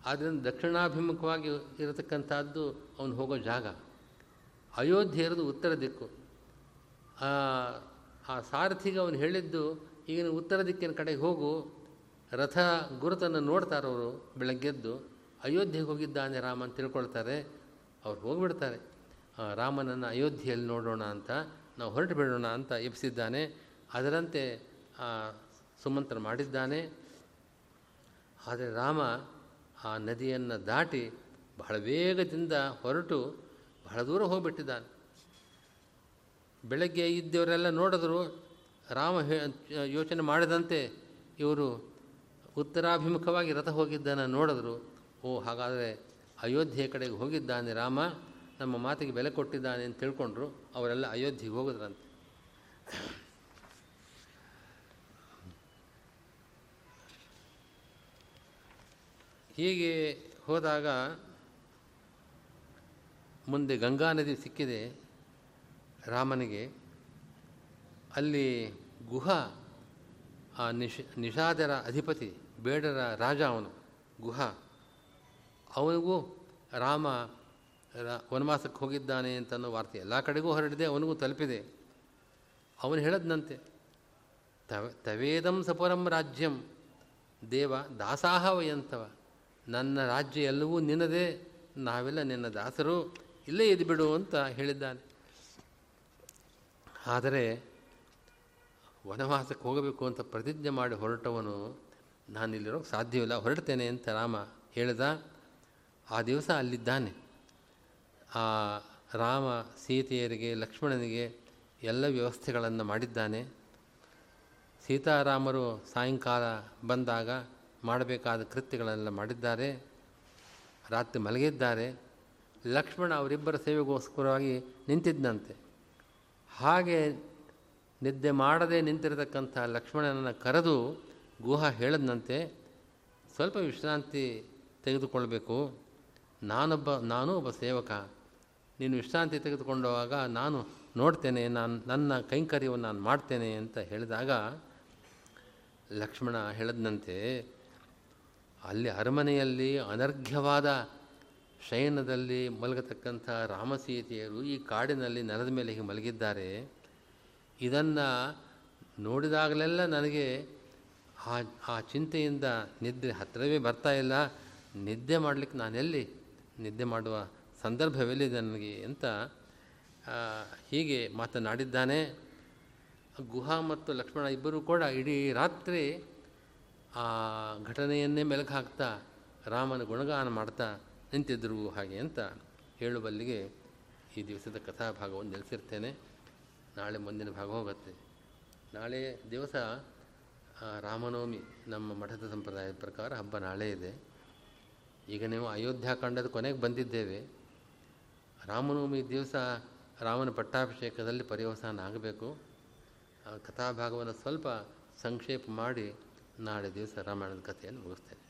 ಆದ್ದರಿಂದ ದಕ್ಷಿಣಾಭಿಮುಖವಾಗಿ ಇರತಕ್ಕಂಥದ್ದು ಅವನು ಹೋಗೋ ಜಾಗ. ಅಯೋಧ್ಯೆ ಇರೋದು ಉತ್ತರ ದಿಕ್ಕು. ಆ ಸಾರಥಿಗೆ ಅವನು ಹೇಳಿದ್ದು ಈಗಿನ ಉತ್ತರ ದಿಕ್ಕಿನ ಕಡೆಗೆ ಹೋಗು. ರಥ ಗುರುತನ್ನು ನೋಡ್ತಾರವರು ಬೆಳಗ್ಗೆದ್ದು. ಅಯೋಧ್ಯೆಗೆ ಹೋಗಿದ್ದಾನೆ ರಾಮ ಅಂತ ತಿಳ್ಕೊಳ್ತಾರೆ. ಅವ್ರು ಹೋಗಿಬಿಡ್ತಾರೆ. ರಾಮನನ್ನು ಅಯೋಧ್ಯೆಯಲ್ಲಿ ನೋಡೋಣ ಅಂತ, ನಾವು ಹೊರಟು ಬಿಡೋಣ ಅಂತ ಎಬ್ಸಿದ್ದಾನೆ ಅದರಂತೆ ಸುಮಂತ್ರ ಮಾಡಿದ್ದಾನೆ. ಆದರೆ ರಾಮ ಆ ನದಿಯನ್ನು ದಾಟಿ ಬಹಳ ವೇಗದಿಂದ ಹೊರಟು ಬಹಳ ದೂರ ಹೋಗಿಬಿಟ್ಟಿದ್ದಾನೆ. ಬೆಳಗ್ಗೆ ಇದ್ದವರೆಲ್ಲ ನೋಡಿದ್ರು, ರಾಮ ಯೋಚನೆ ಮಾಡಿದಂತೆ ಇವರು ಉತ್ತರಾಭಿಮುಖವಾಗಿ ರಥ ಹೋಗಿದ್ದಾನೆ ನೋಡಿದ್ರು. ಓ, ಹಾಗಾದರೆ ಅಯೋಧ್ಯೆ ಕಡೆಗೆ ಹೋಗಿದ್ದಾನೆ ರಾಮ, ನಮ್ಮ ಮಾತಿಗೆ ಬೆಲೆ ಕೊಟ್ಟಿದ್ದಾನೆ ಅಂತ ತಿಳ್ಕೊಂಡ್ರು. ಅವರೆಲ್ಲ ಅಯೋಧ್ಯೆಗೆ ಹೋಗಿದ್ರಂತೆ. ಹೀಗೆ ಹೋದಾಗ ಮುಂದೆ ಗಂಗಾ ನದಿ ಸಿಕ್ಕಿದೆ. ರಾಮನಿಗೆ ಅಲ್ಲಿ ಗುಹ, ಆ ನಿಶ, ನಿಷಾದರ ಅಧಿಪತಿ, ಬೇಡರ ರಾಜ ಅವನು, ಗುಹ. ಅವನಿಗೂ ರಾಮ ವನವಾಸಕ್ಕೆ ಹೋಗಿದ್ದಾನೆ ಅಂತನ್ನೋ ವಾರ್ತೆ ಎಲ್ಲ ಕಡೆಗೂ ಹೊರಡಿದೆ ಅವನಿಗೂ ತಲುಪಿದೆ. ಅವನು ಹೇಳದ್ನಂತೆ, ತವ, ತವೇದಂ ಸಪುರಂ ರಾಜ್ಯಂ, ದೇವ ದಾಸಾಹ ವಯಂತವ. ನನ್ನ ರಾಜ್ಯ ಎಲ್ಲವೂ ನಿನ್ನದೇ, ನಾವೆಲ್ಲ ನಿನ್ನ ದಾಸರು, ಇಲ್ಲೇ ಇದ್ಬಿಡು ಅಂತ ಹೇಳಿದ್ದಾನೆ. ಆದರೆ ವನವಾಸಕ್ಕೆ ಹೋಗಬೇಕು ಅಂತ ಪ್ರತಿಜ್ಞೆ ಮಾಡಿ ಹೊರಟವನು ನಾನಿಲ್ಲಿರೋಕ್ಕೆ ಸಾಧ್ಯವಿಲ್ಲ, ಹೊರಡ್ತೇನೆ ಅಂತ ರಾಮ ಹೇಳಿದ. ಆ ದಿವಸ ಅಲ್ಲಿದ್ದಾನೆ. ಆ ರಾಮ ಸೀತೆಯರಿಗೆ, ಲಕ್ಷ್ಮಣನಿಗೆ ಎಲ್ಲ ವ್ಯವಸ್ಥೆಗಳನ್ನು ಮಾಡಿದ್ದಾನೆ. ಸೀತಾರಾಮರು ಸಾಯಂಕಾಲ ಬಂದಾಗ ಮಾಡಬೇಕಾದ ಕೃತ್ಯಗಳೆಲ್ಲ ಮಾಡಿದ್ದಾರೆ. ರಾತ್ರಿ ಮಲಗಿದ್ದಾರೆ. ಲಕ್ಷ್ಮಣ ಅವರಿಬ್ಬರ ಸೇವೆಗೋಸ್ಕರವಾಗಿ ನಿಂತಿದ್ದಂತೆ ಹಾಗೆ ನಿದ್ದೆ ಮಾಡದೆ ನಿಂತಿರತಕ್ಕಂಥ ಲಕ್ಷ್ಮಣನನ್ನು ಕರೆದು ಗುಹ ಹೇಳದಂತೆ ಸ್ವಲ್ಪ ವಿಶ್ರಾಂತಿ ತೆಗೆದುಕೊಳ್ಬೇಕು. ನಾನೊಬ್ಬ, ನಾನು ಒಬ್ಬ ಸೇವಕ. ನೀನು ವಿಶ್ರಾಂತಿ ತೆಗೆದುಕೊಂಡವಾಗ ನಾನು ನೋಡ್ತೇನೆ, ನಾನು, ನನ್ನ ಕೈಂಕರ್ಯವನ್ನು ನಾನು ಮಾಡ್ತೇನೆ ಅಂತ ಹೇಳಿದಾಗ ಲಕ್ಷ್ಮಣ ಹೇಳದಂತೆ ಅಲ್ಲಿ ಅರಮನೆಯಲ್ಲಿ ಅನರ್ಘ್ಯವಾದ ಶಯನದಲ್ಲಿ ಮಲಗತಕ್ಕಂಥ ರಾಮಸೀತೆಯರು ಈ ಕಾಡಿನಲ್ಲಿ ನೆಲದ ಮೇಲೆ ಹೀಗೆ ಮಲಗಿದ್ದಾರೆ. ಇದನ್ನು ನೋಡಿದಾಗಲೆಲ್ಲ ನನಗೆ ಆ ಆ ಚಿಂತೆಯಿಂದ ನಿದ್ರೆ ಹತ್ತಿರವೇ ಬರ್ತಾ ಇಲ್ಲ. ನಿದ್ದೆ ಮಾಡಲಿಕ್ಕೆ ನಾನೆಲ್ಲಿ ನಿದ್ದೆ ಮಾಡುವ ಸಂದರ್ಭವೆಲ್ಲಿದೆ ನನಗೆ ಅಂತ ಹೀಗೆ ಮಾತನಾಡಿದ್ದಾನೆ. ಗುಹಾ ಮತ್ತು ಲಕ್ಷ್ಮಣ ಇಬ್ಬರೂ ಕೂಡ ಇಡೀ ರಾತ್ರಿ ಆ ಘಟನೆಯನ್ನೇ ಮೆಲುಕು ಹಾಕ್ತಾ ರಾಮನ ಗುಣಗಾನ ಮಾಡ್ತಾ ನಿಂತಿದ್ದರು ಹಾಗೆ ಅಂತ ಹೇಳುವಲ್ಲಿಗೆ ಈ ದಿವಸದ ಕಥಾಭಾಗವನ್ನು ನಿಲ್ಲಿಸಿರ್ತೇನೆ ನಾಳೆ ಮುಂದಿನ ಭಾಗ ಹೋಗುತ್ತೆ. ನಾಳೆ ದಿವಸ ರಾಮನವಮಿ, ನಮ್ಮ ಮಠದ ಸಂಪ್ರದಾಯದ ಪ್ರಕಾರ ಹಬ್ಬ ನಾಳೆ ಇದೆ. ಈಗ ನೀವು ಅಯೋಧ್ಯಾಕಾಂಡದ ಕೊನೆಗೆ ಬಂದಿದ್ದೇವೆ. ರಾಮನವಮಿ ದಿವಸ ರಾಮನ ಪಟ್ಟಾಭಿಷೇಕದಲ್ಲಿ ಪರ್ಯವಸಾನ ಆಗಬೇಕು. ಕಥಾಭಾಗವನ್ನು ಸ್ವಲ್ಪ ಸಂಕ್ಷೇಪ ಮಾಡಿ ನಾಳೆ ದಿವಸ ರಾಮಾಯಣದ ಕಥೆಯನ್ನು ಮುಗಿಸ್ತೇನೆ.